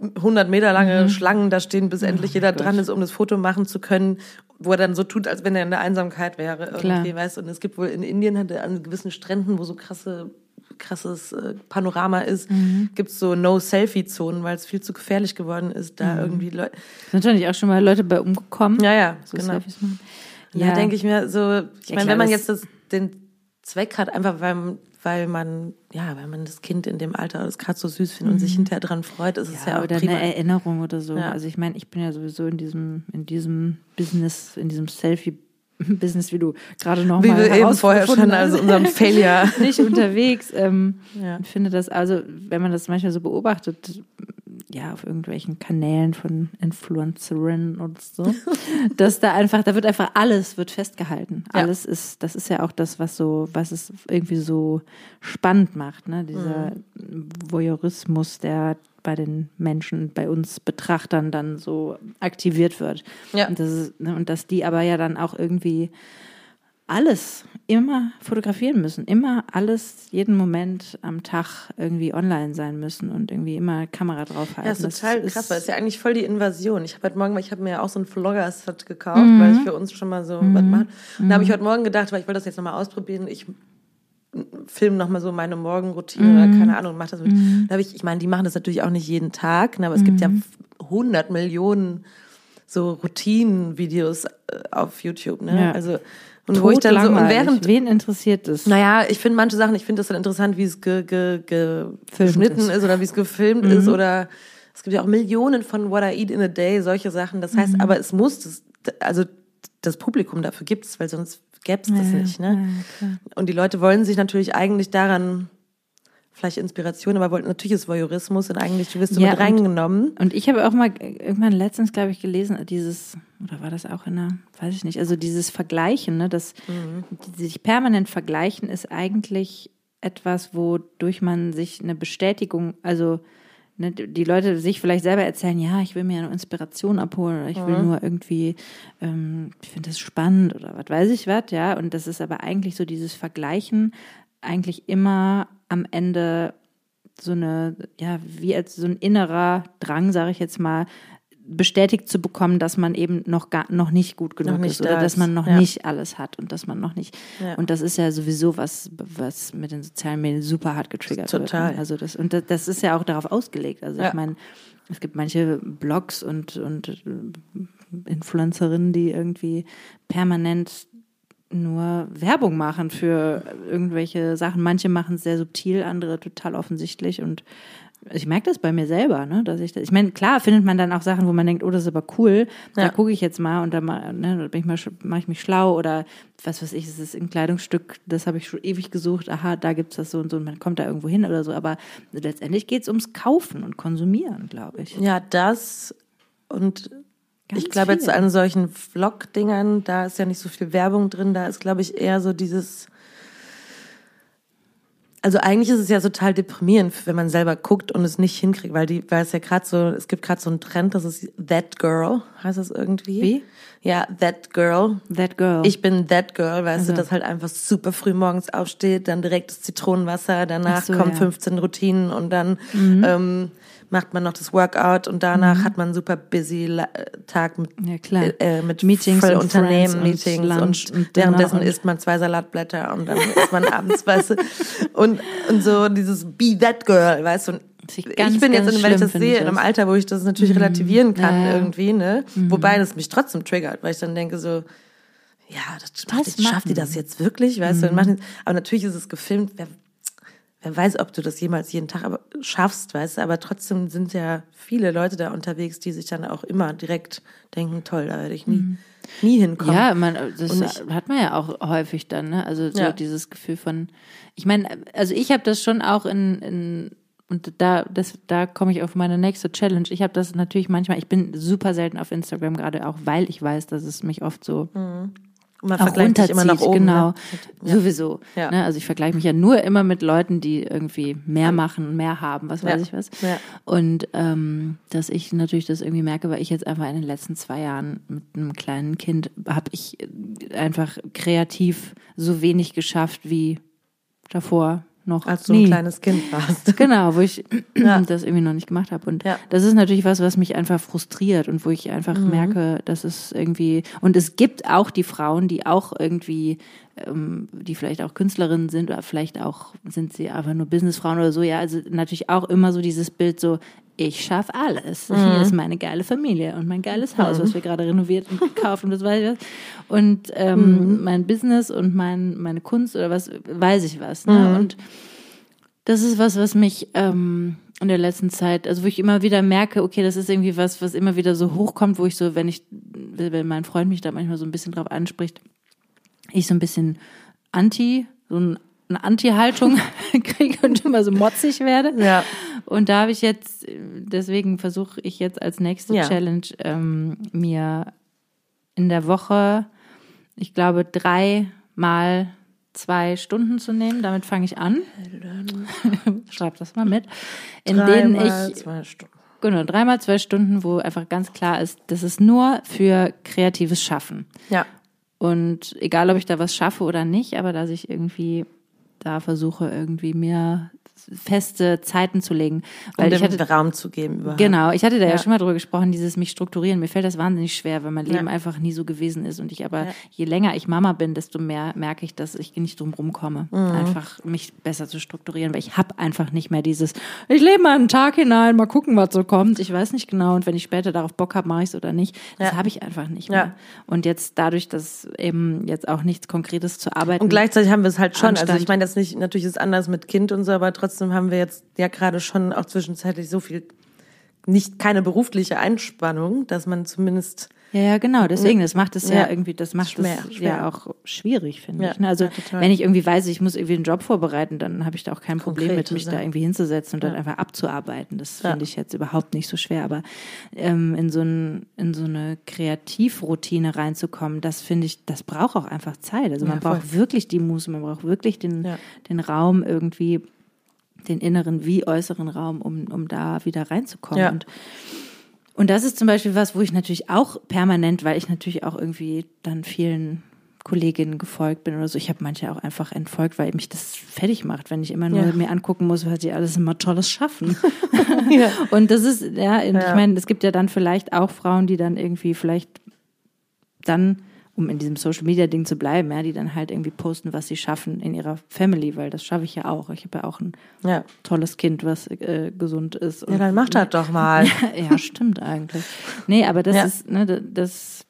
100 Meter lange mhm. Schlangen da stehen, bis endlich oh, jeder Gott. dran ist, um das Foto machen zu können, wo er dann so tut, als wenn er in der Einsamkeit wäre irgendwie, weißt Und es gibt wohl in Indien hat er an gewissen Stränden, wo so krasse krasses äh, Panorama ist, mhm. gibt es so No-Selfie-Zonen, weil es viel zu gefährlich geworden ist, da mhm. irgendwie Leute. Sind natürlich auch schon mal Leute bei umgekommen. Ja, ja, so genau. Ja, ja denke ich mir so, ich ja, meine, wenn man jetzt das, den Zweck hat, einfach weil, weil man, ja, weil man das Kind in dem Alter das gerade so süß findet mhm. und sich mhm. hinterher dran freut, ist es ja, auch oder prima. eine Erinnerung oder so. Ja. Also ich meine, ich bin ja sowieso in diesem, in diesem Business, in diesem Selfie Business, wie du gerade noch wie mal wir eben vorher schon, also unserem Failure nicht unterwegs. Ähm, ja. Ich finde das also, wenn man das manchmal so beobachtet, ja, auf irgendwelchen Kanälen von Influencerinnen und so, dass da einfach, da wird einfach alles wird festgehalten. Ja. Alles ist, das ist ja auch das, was so, was es irgendwie so spannend macht, ne? Dieser mhm. Voyeurismus, der bei den Menschen, bei uns Betrachtern dann so aktiviert wird. Ja. Und, das ist, ne, und dass die aber ja dann auch irgendwie alles immer fotografieren müssen, immer alles, jeden Moment am Tag irgendwie online sein müssen und irgendwie immer Kamera draufhalten. Ja, ist total das krass, weil es ist ja eigentlich voll die Invasion. Ich habe heute Morgen, ich habe mir ja auch so ein Vlogger-Set gekauft, mhm. weil ich für uns schon mal so mhm. was mache. Und da habe ich mhm. heute Morgen gedacht, weil ich wollte das jetzt nochmal ausprobieren, ich film nochmal so meine Morgenroutine mhm. oder keine Ahnung, mach das mit. Mhm. Da habe ich, ich meine, die machen das natürlich auch nicht jeden Tag, ne, aber es gibt ja 100 mhm. Millionen so Routinen-Videos äh, auf YouTube, ne? Ja. Also und wo ich dann so und während wen interessiert das? Naja, ich finde manche Sachen, ich finde das dann interessant, wie es ge, ge, ge geschnitten ist. ist. oder wie es gefilmt mhm. ist oder es gibt ja auch Millionen von What I Eat in a Day, solche Sachen. Das heißt, mhm. aber es muss das, also das Publikum dafür gibt es, weil sonst gäbe es das ja, nicht. Ne? Ja, und die Leute wollen sich natürlich eigentlich daran vielleicht Inspiration, aber wollten natürlich ist Voyeurismus und eigentlich du wirst du ja, mit reingenommen. Und, und ich habe auch mal irgendwann letztens, glaube ich, gelesen, dieses, oder war das auch in der, weiß ich nicht, also dieses Vergleichen, ne, das mhm. sich permanent vergleichen ist eigentlich etwas, wodurch man sich eine Bestätigung, also ne, die Leute sich vielleicht selber erzählen, ja, ich will mir eine Inspiration abholen oder ich will mhm. nur irgendwie, ähm, ich finde das spannend oder was weiß ich was, ja. Und das ist aber eigentlich so dieses Vergleichen eigentlich immer am Ende so eine, ja, wie als so ein innerer Drang, sage ich jetzt mal, bestätigt zu bekommen, dass man eben noch gar noch nicht gut genug nicht ist oder da dass man noch ja. nicht alles hat und dass man noch nicht ja. und das ist ja sowieso was was mit den sozialen Medien super hart getriggert Total. wird. Also das und das ist ja auch darauf ausgelegt. Also ja. ich meine, es gibt manche Blogs und und Influencerinnen, die irgendwie permanent nur Werbung machen für irgendwelche Sachen. Manche machen es sehr subtil, andere total offensichtlich und ich merke das bei mir selber, ne, dass ich das, ich meine, klar findet man dann auch Sachen, wo man denkt, oh, das ist aber cool, ja. da gucke ich jetzt mal und da ne, bin ich mal, mache ich mich schlau oder was weiß ich, es ist ein Kleidungsstück, das habe ich schon ewig gesucht, aha, da gibt's das so und so und man kommt da irgendwo hin oder so, aber letztendlich geht's ums Kaufen und Konsumieren, glaube ich. Ja, das und Ganz ich glaube jetzt an solchen Vlog-Dingern, da ist ja nicht so viel Werbung drin, da ist, glaube ich, eher so dieses also eigentlich ist es ja total deprimierend, wenn man selber guckt und es nicht hinkriegt, weil die, weil es ja gerade so, es gibt gerade so einen Trend, das ist That Girl, heißt das irgendwie? Wie? Ja, That Girl. That Girl. Ich bin That Girl, weißt also. du, das halt einfach super früh morgens aufsteht, dann direkt das Zitronenwasser, danach so, kommen ja. 15 Routinen und dann mhm. ähm, macht man noch das Workout und danach mhm. hat man einen super busy Tag mit, ja, klar. Äh, mit Meetings voll Unternehmen, Meetings und, und, und währenddessen und isst man zwei Salatblätter und dann isst man abends, weißt du. Und, und so dieses Be That Girl, weißt du. Und ganz, ich bin jetzt, wenn ich das sehe, in einem Alter, wo ich das natürlich mhm. relativieren kann ja, ja. irgendwie, ne? Mhm. Wobei das mich trotzdem triggert, weil ich dann denke so, ja, das, das macht, schafft die das jetzt wirklich, weißt mhm. du? Aber natürlich ist es gefilmt, wer, wer weiß, ob du das jemals jeden Tag schaffst, weißt du, aber trotzdem sind ja viele Leute da unterwegs, die sich dann auch immer direkt denken, toll, da werde ich nie, mhm. nie hinkommen. Ja, man, das ich, hat man ja auch häufig dann, ne? Also so ja. dieses Gefühl von, ich meine, also ich habe das schon auch in, in und da, das, da komme ich auf meine nächste Challenge. Ich habe das natürlich manchmal, ich bin super selten auf Instagram, gerade auch, weil ich weiß, dass es mich oft so mhm man vergleicht sich immer nach oben. Genau, ne? ja. sowieso. Ja. Ne? Also ich vergleiche mich ja nur immer mit Leuten, die irgendwie mehr machen, mehr haben, was weiß ja. ich was. Und ähm, dass ich natürlich das irgendwie merke, weil ich jetzt einfach in den letzten zwei Jahren mit einem kleinen Kind habe ich einfach kreativ so wenig geschafft wie davor noch als du nie. ein kleines Kind warst. Genau, wo ich ja. das irgendwie noch nicht gemacht habe. Und ja. das ist natürlich was, was mich einfach frustriert und wo ich einfach mhm. merke, dass es irgendwie und es gibt auch die Frauen, die auch irgendwie, ähm, die vielleicht auch Künstlerinnen sind oder vielleicht auch sind sie einfach nur Businessfrauen oder so. Ja, also natürlich auch immer so dieses Bild so, ich schaffe alles. Mhm. Hier ist meine geile Familie und mein geiles Haus, mhm. was wir gerade renoviert und gekauft und das weiß ich was. Und ähm, mhm. mein Business und mein, meine Kunst oder was, weiß ich was. Ne? Mhm. Und das ist was, was mich ähm, in der letzten Zeit, also wo ich immer wieder merke, okay, das ist irgendwie was, was immer wieder so hochkommt, wo ich so, wenn ich, wenn mein Freund mich da manchmal so ein bisschen drauf anspricht, ich so ein bisschen anti, so ein eine Anti-Haltung kriege und immer so motzig werde. Ja. Und da habe ich jetzt, deswegen versuche ich jetzt als nächste ja. Challenge ähm, mir in der Woche, ich glaube, drei mal zwei Stunden zu nehmen. Damit fange ich an. Schreib das mal mit. In drei denen ich zwei Stunden. Genau, dreimal zwei Stunden, wo einfach ganz klar ist, das ist nur für kreatives Schaffen. Ja. Und egal, ob ich da was schaffe oder nicht, aber dass ich irgendwie da versuche, irgendwie mir feste Zeiten zu legen. Weil um ich hatte Raum zu geben. Überhaupt. Genau, ich hatte da ja. ja. schon mal drüber gesprochen, dieses mich strukturieren. Mir fällt das wahnsinnig schwer, weil mein Leben ja. einfach nie so gewesen ist. Und ich aber, ja. je länger ich Mama bin, desto mehr merke ich, dass ich nicht drum rumkomme, mhm. einfach mich besser zu strukturieren, weil ich habe einfach nicht mehr dieses, ich lebe mal einen Tag hinein, mal gucken, was so kommt. Ich weiß nicht genau. Und wenn ich später darauf Bock habe, mache ich es oder nicht. Das habe ich einfach nicht mehr. Und jetzt dadurch, dass eben jetzt auch nichts Konkretes zu arbeiten. Und gleichzeitig haben wir es halt schon. Anstand. Also ich meine, das nicht, natürlich ist es anders mit Kind und so, aber trotzdem haben wir jetzt ja gerade schon auch zwischenzeitlich so viel, nicht keine berufliche Einspannung, dass man zumindest ja, ja, genau. Deswegen, das macht es ja, ja, irgendwie, das macht es ja auch schwierig, finde ja, ich. Ne? Also, ja, wenn ich irgendwie weiß, ich muss irgendwie einen Job vorbereiten, dann habe ich da auch kein Problem Konkret mit, mich da irgendwie hinzusetzen und dann einfach abzuarbeiten. Das finde ich jetzt überhaupt nicht so schwer. Aber ähm, in, so ein, in so eine Kreativroutine reinzukommen, das finde ich, das braucht auch einfach Zeit. Also man braucht wirklich die Muße, man braucht wirklich den, den Raum irgendwie den inneren wie äußeren Raum, um, um da wieder reinzukommen. Ja. Und, und das ist zum Beispiel was, wo ich natürlich auch permanent, weil ich natürlich auch irgendwie dann vielen Kolleginnen gefolgt bin oder so. Ich habe manche auch einfach entfolgt, weil mich das fertig macht, wenn ich immer nur ja. mir angucken muss, was die alles immer Tolles schaffen. ja. Und das ist, ja, ja. ich meine, es gibt ja dann vielleicht auch Frauen, die dann irgendwie vielleicht dann um in diesem Social Media Ding zu bleiben, ja, die dann halt irgendwie posten, was sie schaffen in ihrer Family, weil das schaffe ich ja auch. Ich habe ja auch ein ja. tolles Kind, was äh, gesund ist. ja, dann macht das doch mal. ja, stimmt eigentlich. Nee, aber das ja. ist, ne, das,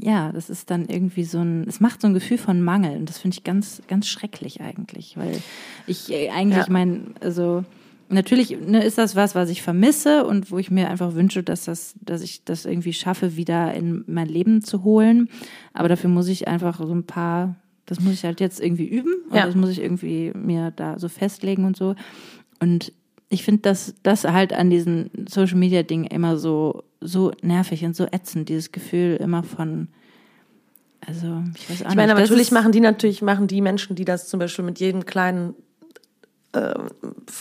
ja, das ist dann irgendwie so ein, es macht so ein Gefühl von Mangel und das finde ich ganz, ganz schrecklich eigentlich, weil ich äh, eigentlich ja. mein, also natürlich ne, ist das was, was ich vermisse und wo ich mir einfach wünsche, dass das, dass ich das irgendwie schaffe, wieder in mein Leben zu holen. Aber dafür muss ich einfach so ein paar, das muss ich halt jetzt irgendwie üben und ja. das muss ich irgendwie mir da so festlegen und so. Und ich finde das, das halt an diesen Social Media Dingen immer so, so nervig und so ätzend, dieses Gefühl immer von, also, ich weiß auch Ich meine, nicht. natürlich machen die natürlich, machen die Menschen, die das zum Beispiel mit jedem kleinen äh,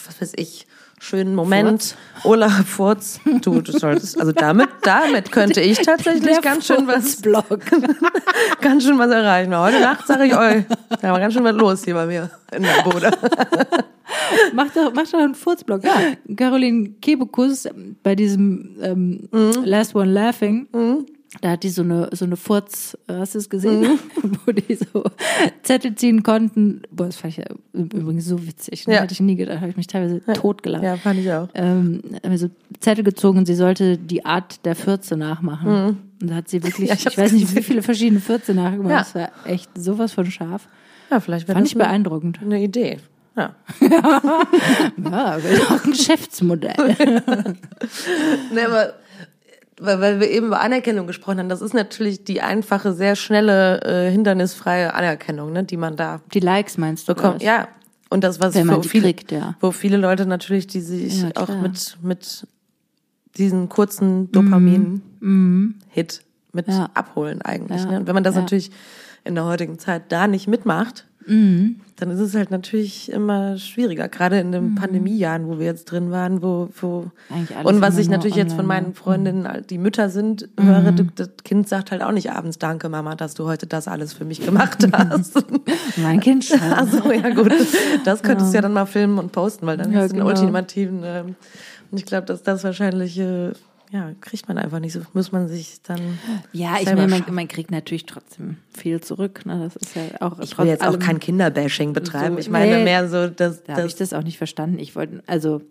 was weiß ich, schönen Moment. Furz. Olaf Furz, du, du solltest, also damit, damit könnte ich tatsächlich ganz schön was, ganz schön was erreichen. Heute Nacht sage ich euch, da war ganz schön was los hier bei mir in der Bude. mach doch, mach doch einen Furzblock. Ja. Caroline Kebekus bei diesem ähm, mhm. Last One Laughing. Mhm da hat die so eine, so eine Furz, hast du es gesehen? Mhm. Wo die so Zettel ziehen konnten. Boah, das fand ich ja übrigens so witzig. Ne? Ja. Hätte ich nie gedacht, habe ich mich teilweise ja. totgelacht. Ja, fand ich auch. Ähm, so Zettel gezogen, sie sollte die Art der Fürze nachmachen. Mhm. Und da hat sie wirklich, ja, ich, ich weiß nicht, wie viele verschiedene Fürze nachgemacht. Ja. Das war echt sowas von scharf. Ja, vielleicht Fand ich beeindruckend. Eine Idee. Ja. ja, auch ein Geschäftsmodell. nee, aber weil, weil wir eben über Anerkennung gesprochen haben, das ist natürlich die einfache, sehr schnelle, äh, hindernisfreie Anerkennung, ne, die man da. Die Likes meinst du? Bekommt. Ja. Und das, was Wenn man wo, viele, kriegt, ja. wo viele Leute natürlich, die sich ja, auch mit, mit diesen kurzen Dopamin-Hit mhm. mit ja. abholen eigentlich. Ja. Ne? Und wenn man das natürlich in der heutigen Zeit da nicht mitmacht, mhm. dann ist es halt natürlich immer schwieriger, gerade in den mhm. Pandemiejahren, wo wir jetzt drin waren, wo, wo und was ich natürlich jetzt von meinen Freundinnen, mhm. die Mütter sind, höre, mhm. das Kind sagt halt auch nicht abends, danke Mama, dass du heute das alles für mich gemacht hast. mein Kind schon. Also ja gut, das könntest du ja. ja dann mal filmen und posten, weil dann ja, hast du einen genau. ultimativen, äh, und ich glaube, dass das wahrscheinlich äh, ja, kriegt man einfach nicht so, muss man sich dann. Ja, ich meine, man, man, kriegt natürlich trotzdem viel zurück. Ne? Das ist ja auch. Ich will jetzt auch kein Kinderbashing betreiben. So, ich meine nee, mehr so, dass. Da habe ich das auch nicht verstanden. Ich wollte, also,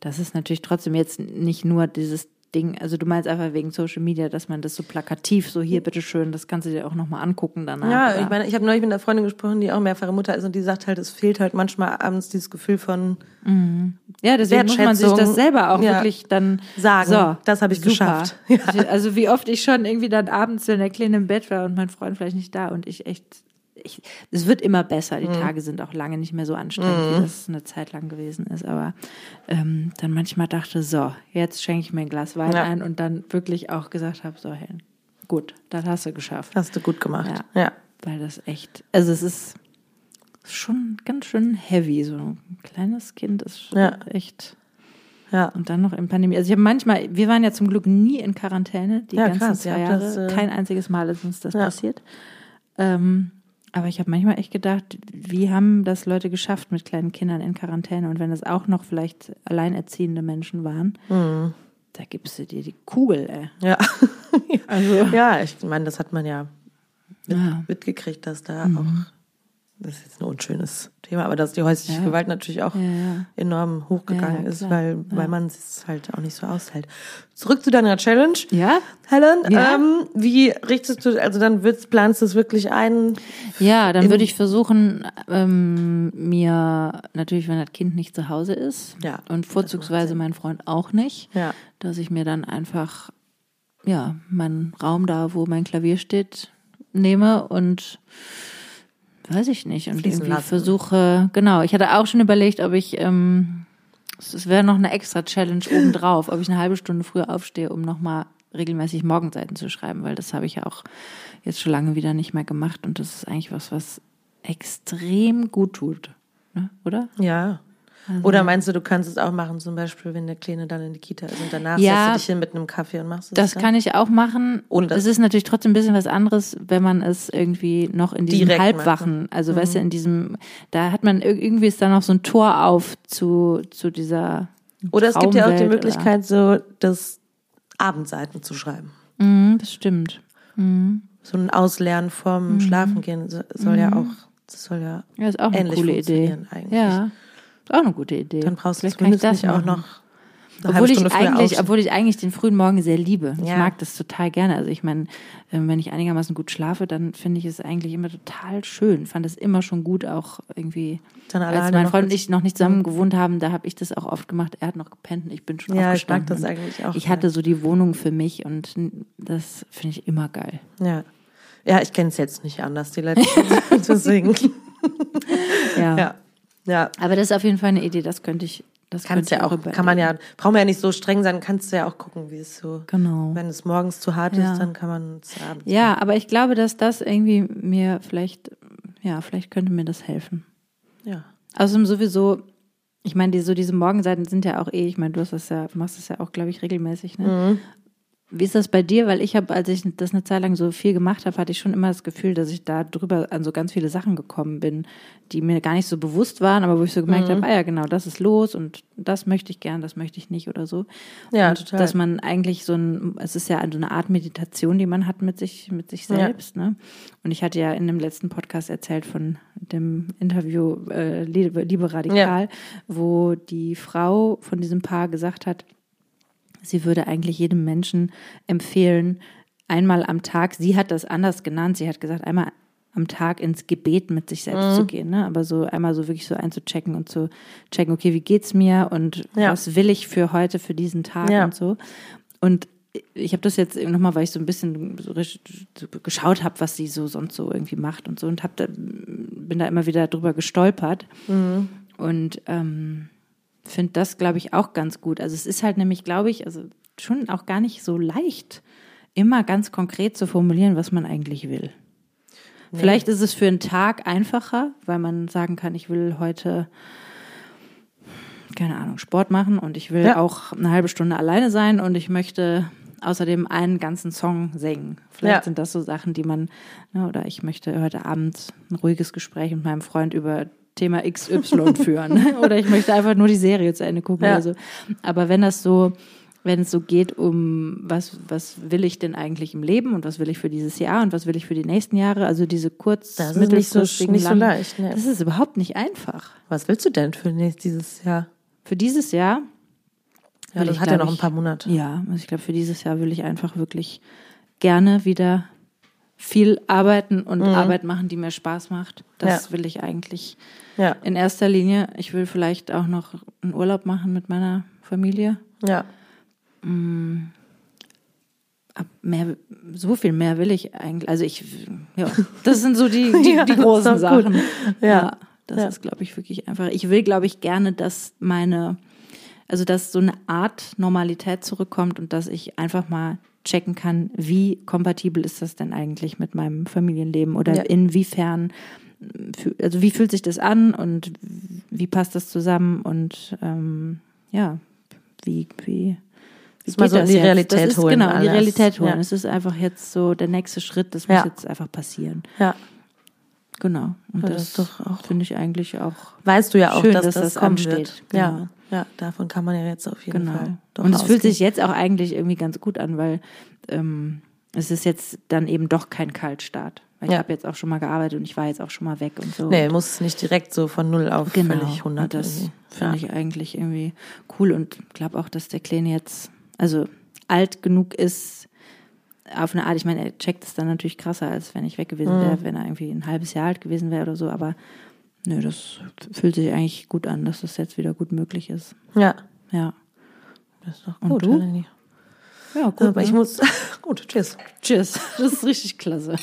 das ist natürlich trotzdem jetzt nicht nur dieses Ding. Also du meinst einfach wegen Social Media, dass man das so plakativ, so hier, bitteschön, das kannst du dir auch nochmal angucken danach. Ja, oder? ich meine, ich habe neulich mit einer Freundin gesprochen, die auch mehrfache Mutter ist und die sagt halt, es fehlt halt manchmal abends dieses Gefühl von mhm. Ja, deswegen muss man sich das selber auch ja. wirklich dann sagen. So, das habe ich super. geschafft. Ja. Also wie oft ich schon irgendwie dann abends, wenn der Kleine im Bett war und mein Freund vielleicht nicht da und ich echt ich, es wird immer besser. Die mhm. Tage sind auch lange nicht mehr so anstrengend, mhm. wie das eine Zeit lang gewesen ist. Aber ähm, dann manchmal dachte, so, jetzt schenke ich mir ein Glas Wein ja. ein und dann wirklich auch gesagt habe, so, Helen, gut, das hast du geschafft. Hast du gut gemacht. Ja. ja. Weil das echt, also es ist schon ganz schön heavy. So ein kleines Kind ist ja. echt. Ja. Und dann noch in Pandemie. Also ich habe manchmal, wir waren ja zum Glück nie in Quarantäne, die ja, ganzen krass, zwei Jahre. Das, äh, Kein einziges Mal ist uns das passiert. Ähm, aber ich habe manchmal echt gedacht, wie haben das Leute geschafft mit kleinen Kindern in Quarantäne? Und wenn es auch noch vielleicht alleinerziehende Menschen waren, mhm. da gibst du dir die Kugel, ey. Ja. also. Ja, ich meine, das hat man ja, mit, ja. mitgekriegt, dass da mhm. auch das ist jetzt ein unschönes Thema, aber dass die häusliche ja. Gewalt natürlich auch ja, ja. enorm hochgegangen ist, weil, weil man es halt auch nicht so aushält. Zurück zu deiner Challenge. Ja. Helen, ähm, wie richtest du, also dann willst, planst du es wirklich ein? Ja, dann würde ich versuchen, ähm, mir natürlich, wenn das Kind nicht zu Hause ist ja, und vorzugsweise mein Freund auch nicht, ja. dass ich mir dann einfach, ja, meinen Raum da, wo mein Klavier steht, nehme und weiß ich nicht. Und irgendwie lassen. versuche, genau, ich hatte auch schon überlegt, ob ich, ähm, es wäre noch eine extra Challenge obendrauf, ob ich eine halbe Stunde früher aufstehe, um nochmal regelmäßig Morgenseiten zu schreiben, weil das habe ich ja auch jetzt schon lange wieder nicht mehr gemacht und das ist eigentlich was, was extrem gut tut, ne? oder? Ja, also Oder meinst du, du kannst es auch machen, zum Beispiel, wenn der Kleine dann in die Kita ist und danach ja, setzt du dich hin mit einem Kaffee und machst es? Das dann? kann ich auch machen. Und es ist natürlich trotzdem ein bisschen was anderes, wenn man es irgendwie noch in diesem Halbwachen, macht. also mhm. weißt du, in diesem, da hat man irgendwie ist da noch so ein Tor auf zu, zu dieser. Oder es gibt ja auch die Möglichkeit, oder? so das Abendseiten zu schreiben. Mhm, das stimmt. Mhm. So ein Auslernen vorm mhm. Schlafengehen soll ja mhm. auch, das soll ja, ja ist auch eine coole Idee. eigentlich. Ja. Ist auch eine gute Idee. Dann brauchst du zumindest das nicht auch noch obwohl ich eigentlich, obwohl ich eigentlich den frühen Morgen sehr liebe. Ja. Ich mag das total gerne. Also ich meine, ähm, wenn ich einigermaßen gut schlafe, dann finde ich es eigentlich immer total schön. Fand es immer schon gut, auch irgendwie. Dann als mein Freund und ich noch nicht zusammen gewohnt haben, da habe ich das auch oft gemacht. Er hat noch gepennt und ich bin schon ja, aufgestanden. Ich mag das eigentlich auch. Ich hatte so die Wohnung für mich und das finde ich immer geil. Ja. Ja, ich kenne es jetzt nicht anders, die Leute deswegen. ja. ja. Ja. Aber das ist auf jeden Fall eine Idee, das könnte ich. Das kannst ja auch, kann man ja, braucht man ja nicht so streng sein, kannst du ja auch gucken, wie es so. Genau. Wenn es morgens zu hart ja. ist, dann kann man es abends. Ja, machen. aber ich glaube, dass das irgendwie mir vielleicht, ja, vielleicht könnte mir das helfen. Ja. Also sowieso, ich meine, die, so diese Morgenseiten sind ja auch eh, ich meine, du hast das ja, machst das ja auch, glaube ich, regelmäßig, ne? Mhm. Wie ist das bei dir? Weil ich habe, als ich das eine Zeit lang so viel gemacht habe, hatte ich schon immer das Gefühl, dass ich da drüber an so ganz viele Sachen gekommen bin, die mir gar nicht so bewusst waren, aber wo ich so gemerkt mhm. habe, ah ja, genau, das ist los und das möchte ich gern, das möchte ich nicht oder so. Ja, und total. Dass man eigentlich so ein, es ist ja so eine Art Meditation, die man hat mit sich, mit sich selbst. Ja. Ne? Und ich hatte ja in dem letzten Podcast erzählt von dem Interview äh, Liebe, Liebe Radikal, ja. wo die Frau von diesem Paar gesagt hat, sie würde eigentlich jedem Menschen empfehlen, einmal am Tag, sie hat das anders genannt, sie hat gesagt, einmal am Tag ins Gebet mit sich selbst mhm. zu gehen, ne? aber so einmal so wirklich so einzuchecken und zu checken, okay, wie geht's mir und ja. was will ich für heute, für diesen Tag ja. und so. Und ich habe das jetzt nochmal, weil ich so ein bisschen so geschaut habe, was sie so sonst so irgendwie macht und so und hab da, bin da immer wieder drüber gestolpert. Mhm. Und ähm, finde das, glaube ich, auch ganz gut. Also es ist halt nämlich, glaube ich, also schon auch gar nicht so leicht, immer ganz konkret zu formulieren, was man eigentlich will. Nee. Vielleicht ist es für einen Tag einfacher, weil man sagen kann, ich will heute, keine Ahnung, Sport machen und ich will ja. auch eine halbe Stunde alleine sein und ich möchte außerdem einen ganzen Song singen. Vielleicht ja. sind das so Sachen, die man, ne, oder ich möchte heute Abend ein ruhiges Gespräch mit meinem Freund über Thema XY führen. oder ich möchte einfach nur die Serie zu Ende gucken ja. oder so. Aber wenn das so, wenn es so geht um, was, was will ich denn eigentlich im Leben und was will ich für dieses Jahr und was will ich für die nächsten Jahre, also diese kurz, das ist nicht so, nicht so leicht. Ne? Das ist überhaupt nicht einfach. Was willst du denn für dieses Jahr? Für dieses Jahr? Ja, das ich, hat ja noch ein paar Monate. Ja, also ich glaube, für dieses Jahr will ich einfach wirklich gerne wieder viel arbeiten und mhm. Arbeit machen, die mir Spaß macht. Das ja. will ich eigentlich ja. in erster Linie. Ich will vielleicht auch noch einen Urlaub machen mit meiner Familie. Ja. Mm. Mehr, so viel mehr will ich eigentlich. Also ich, ja, das sind so die, die, die großen Sachen. Ja. ja. das ist, glaube ich, wirklich einfach. Ich will, glaube ich, gerne, dass meine, also dass so eine Art Normalität zurückkommt und dass ich einfach mal checken kann, wie kompatibel ist das denn eigentlich mit meinem Familienleben oder ja. inwiefern, also wie fühlt sich das an und wie passt das zusammen und ähm, ja, wie, wie Ist mal so in die jetzt? Realität das ist, holen. Genau, in die. Realität holen. Ja. Es ist einfach jetzt so der nächste Schritt, das Ja. muss jetzt einfach passieren. ja. Genau. Und Ja, das, das finde ich eigentlich auch Weißt du ja auch, Schön, dass, dass das, das ansteht. Genau. Ja, ja, davon kann man ja jetzt auf jeden Genau. Fall doch Und es fühlt sich jetzt auch eigentlich irgendwie ganz gut an, weil ähm, es ist jetzt dann eben doch kein Kaltstart. Weil ich Ja. habe jetzt auch schon mal gearbeitet und ich war jetzt auch schon mal weg und so. Nee, muss nicht direkt so von null auf genau. völlig 100 und das finde ich eigentlich irgendwie cool und glaube auch, dass der Kleine jetzt also alt genug ist auf eine Art. Ich meine, er checkt es dann natürlich krasser, als wenn ich weg gewesen Mhm. wäre, wenn er irgendwie ein halbes Jahr alt gewesen wäre oder so. Aber nö, das fühlt sich eigentlich gut an, dass das jetzt wieder gut möglich ist. Ja, Ja. das ist doch Und gut. du? Melanie. Ja, gut. Aber ich ne? muss, gut, tschüss. Tschüss. Das ist richtig klasse.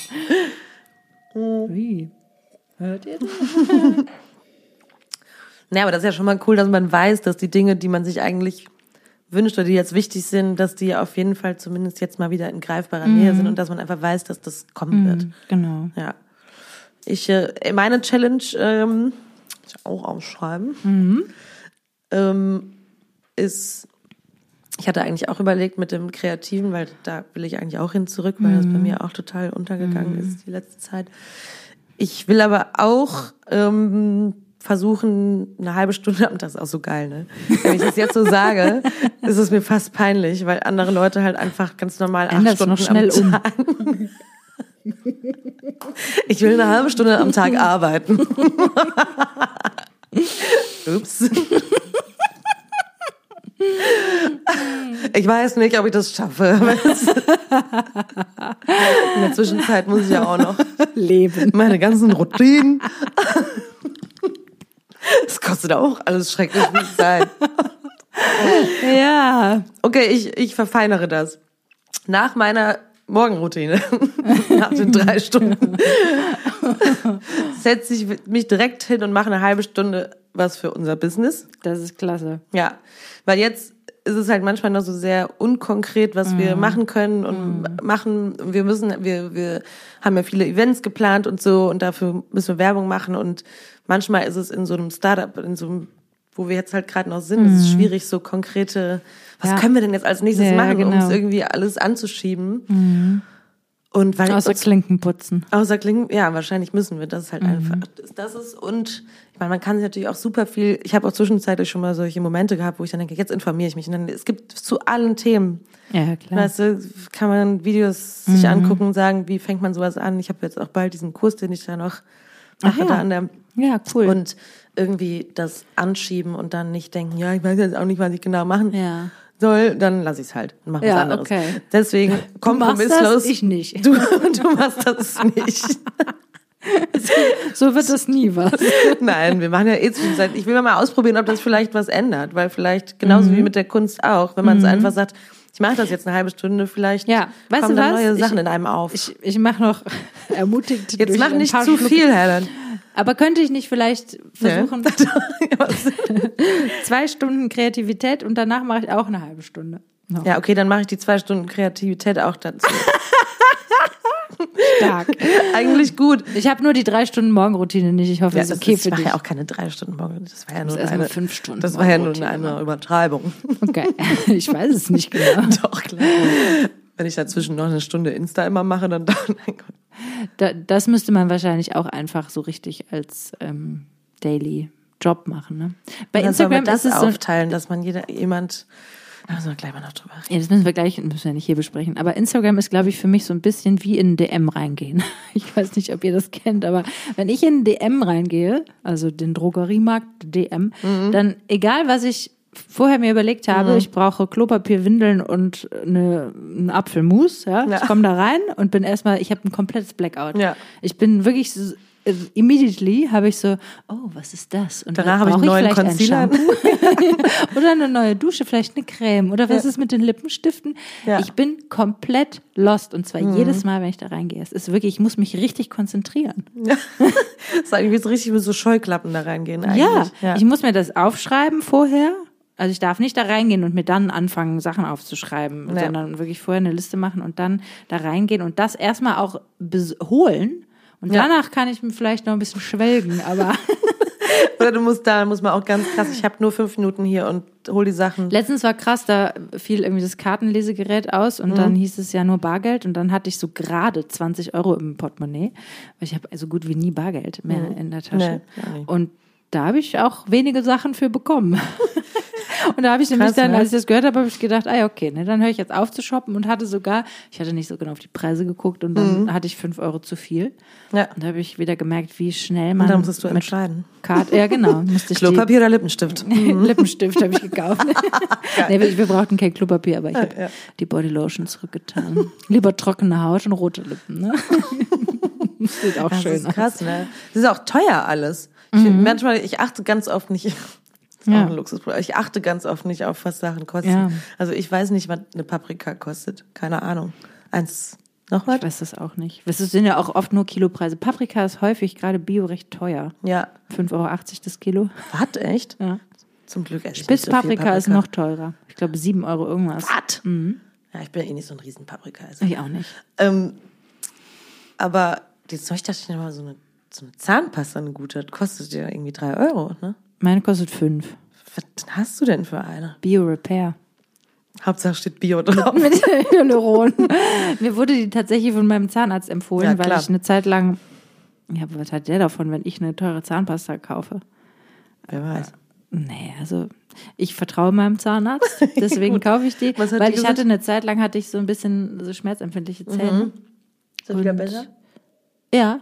Mhm. Wie? Hört ihr das? Naja, aber das ist ja schon mal cool, dass man weiß, dass die Dinge, die man sich eigentlich wünscht oder die jetzt wichtig sind, dass die auf jeden Fall zumindest jetzt mal wieder in greifbarer Nähe sind und dass man einfach weiß, dass das kommen wird. Genau. Ja. Ich, äh, meine Challenge, ähm, ich auch aufschreiben, ähm, ist, ich hatte eigentlich auch überlegt mit dem Kreativen, weil da will ich eigentlich auch hin zurück, weil das bei mir auch total untergegangen ist die letzte Zeit. Ich will aber auch ähm, versuchen, eine halbe Stunde am Tag, das ist auch so geil, ne? Wenn ich das jetzt so sage, ist es mir fast peinlich, weil andere Leute halt einfach ganz normal acht Änder's Stunden noch schnell am um. Tag. Ich will eine halbe Stunde am Tag arbeiten. Ups. Ich weiß nicht, ob ich das schaffe. In der Zwischenzeit muss ich ja auch noch Leben. meine ganzen Routinen. Das kostet auch alles schrecklich viel Zeit. Ja. Okay, ich, ich verfeinere das. Nach meiner Morgenroutine, nach den drei Stunden, setze ich mich direkt hin und mache eine halbe Stunde was für unser Business. Das ist klasse. Ja, weil jetzt ist es halt manchmal noch so sehr unkonkret, was wir machen können und machen. Wir müssen, wir, wir haben ja viele Events geplant und so und dafür müssen wir Werbung machen und manchmal ist es in so einem Startup, in so einem, wo wir jetzt halt gerade noch sind, ist es schwierig, so konkrete, was Ja. können wir denn jetzt als nächstes Ja, machen, um genau. es irgendwie alles anzuschieben. Und weil Außer Klinken putzen. Außer klingen, ja, wahrscheinlich müssen wir. Das ist halt einfach, das, das ist und meine, man kann sich natürlich auch super viel. Ich habe auch zwischenzeitlich schon mal solche Momente gehabt, wo ich dann denke, jetzt informiere ich mich. Und dann es gibt zu allen Themen, Ja, klar. weißt du, kann man Videos sich angucken und sagen, wie fängt man sowas an. Ich habe jetzt auch bald diesen Kurs, den ich da noch mache, ja. da an der Ja, cool. und irgendwie das anschieben und dann nicht denken, ja, ich weiß jetzt auch nicht, was ich genau machen Ja. soll, dann lass ich es halt und mach was Ja, anderes. okay. Deswegen machst kompromisslos. das, ich nicht. Du, du machst das nicht. so wird das nie was. Nein, wir machen ja eh Zwischenzeit. Ich will mal ausprobieren, ob das vielleicht was ändert, weil vielleicht genauso Mhm. wie mit der Kunst auch, wenn man es einfach sagt, ich mache das jetzt eine halbe Stunde, vielleicht Ja, weißt kommen was? neue Ich- Sachen in einem auf. Ich, ich mache noch ermutigt. jetzt mach nicht zu Schluck- viel, Helen. Aber könnte ich nicht vielleicht versuchen, Was? zwei Stunden Kreativität und danach mache ich auch eine halbe Stunde. No. ja, okay, dann mache ich die zwei Stunden Kreativität auch dazu. Stark. Eigentlich gut. Ich habe nur die drei Stunden Morgenroutine nicht. Ich hoffe, Ja, das ist okay ist, für ich mache dich. ja auch keine drei Stunden morgen. Das war ja nur eine fünf Stunden Das war ja nur Morgenroutine eine. Übertreibung. Okay, ich weiß es nicht genau. Doch, klar. Wenn ich dazwischen noch eine Stunde Insta immer mache, dann, dann das müsste man wahrscheinlich auch einfach so richtig als ähm, Daily Job machen. Ne? Bei Oder soll man Instagram das ist es so. aufteilen, dass man jeder jemand. Da müssen wir gleich mal noch drüber reden. Ja, das müssen wir gleich, müssen wir nicht hier besprechen. Aber Instagram ist, glaube ich, für mich so ein bisschen wie in ein DM reingehen. Ich weiß nicht, ob ihr das kennt, aber wenn ich in ein DM reingehe, also den Drogeriemarkt DM, Mhm. dann egal, was ich vorher mir überlegt habe, ich brauche Klopapier, Windeln und eine, einen Apfelmus, ja. Ja. Ich komme da rein und bin erstmal, ich habe ein komplettes Blackout. Ja. Ich bin wirklich immediately habe ich so, oh, was ist das? Und Danach habe ich einen neuen vielleicht Concealer. Shampoo? oder eine neue Dusche, vielleicht eine Creme oder was Ja. ist mit den Lippenstiften? Ja. Mhm. Ich bin komplett lost und zwar jedes Mal, wenn ich da reingehe. Es ist wirklich, ich muss mich richtig konzentrieren. Ja. Das ist eigentlich so richtig mit so Scheuklappen da reingehen. Eigentlich. Ja, ich muss mir das aufschreiben vorher. Also ich darf nicht da reingehen und mir dann anfangen, Sachen aufzuschreiben, Ja. sondern wirklich vorher eine Liste machen und dann da reingehen und das erstmal auch holen. Und Ja. danach kann ich mir vielleicht noch ein bisschen schwelgen, aber Oder du musst da, muss man auch ganz krass, ich habe nur fünf Minuten hier und hol die Sachen. Letztens war krass, da fiel irgendwie das Kartenlesegerät aus und mhm. dann hieß es ja nur Bargeld und dann hatte ich so gerade 20 Euro im Portemonnaie, weil ich habe also gut wie nie Bargeld mehr mhm. in der Tasche. Nee, und da habe ich auch wenige Sachen für bekommen. Und da habe ich nämlich Krass, dann, ne? als ich das gehört habe, habe ich gedacht, ah ja, okay, ne, dann höre ich jetzt auf zu shoppen und hatte sogar, ich hatte nicht so genau auf die Preise geguckt und dann mhm. hatte ich fünf Euro zu viel. Ja. Und da habe ich wieder gemerkt, wie schnell man. Und dann musstest du entscheiden. Karte, ja, genau. Musste ich Klopapier oder Lippenstift? Lippenstift habe ich gekauft. nee, wir, brauchten kein Klopapier, aber ich habe ja. die Bodylotion zurückgetan. Lieber trockene Haut und rote Lippen, ne? Sieht auch das schön ist krass, aus. ne? Das ist auch teuer alles. Ich, mhm. Manchmal, ich achte ganz oft nicht ist ja. auch ein Luxusprodukt. Ich achte ganz oft nicht auf, was Sachen kosten. Ja. Also ich weiß nicht, was eine Paprika kostet. Keine Ahnung. Eins, noch was? Ich weiß das auch nicht. Es sind ja auch oft nur Kilopreise. Paprika ist häufig gerade bio recht teuer. Ja. 5,80 Euro das Kilo. Was, echt? Ja. Zum Glück esse Spitzpaprika so ist noch teurer. Ich glaube 7 Euro irgendwas. Was? Mhm. Ja, ich bin eh nicht so ein riesen Paprika. Also. Ich auch nicht. Ähm, aber jetzt soll ich dachte ich mal so eine, so eine Zahnpasta, eine gute, kostet ja irgendwie 3 Euro, ne? Meine kostet fünf. Was hast du denn für eine? Bio Repair. Hauptsache steht Bio drauf. Mit Hyaluron. Mir wurde die tatsächlich von meinem Zahnarzt empfohlen, ja, weil ich eine Zeit lang. Ja, aber was hat der davon, wenn ich eine teure Zahnpasta kaufe? Wer weiß. Nee, also ich vertraue meinem Zahnarzt, deswegen kaufe ich die. weil ich gesagt? hatte eine Zeit lang hatte ich so ein bisschen so schmerzempfindliche Zähne. Mhm. Ist das wieder besser? Ja.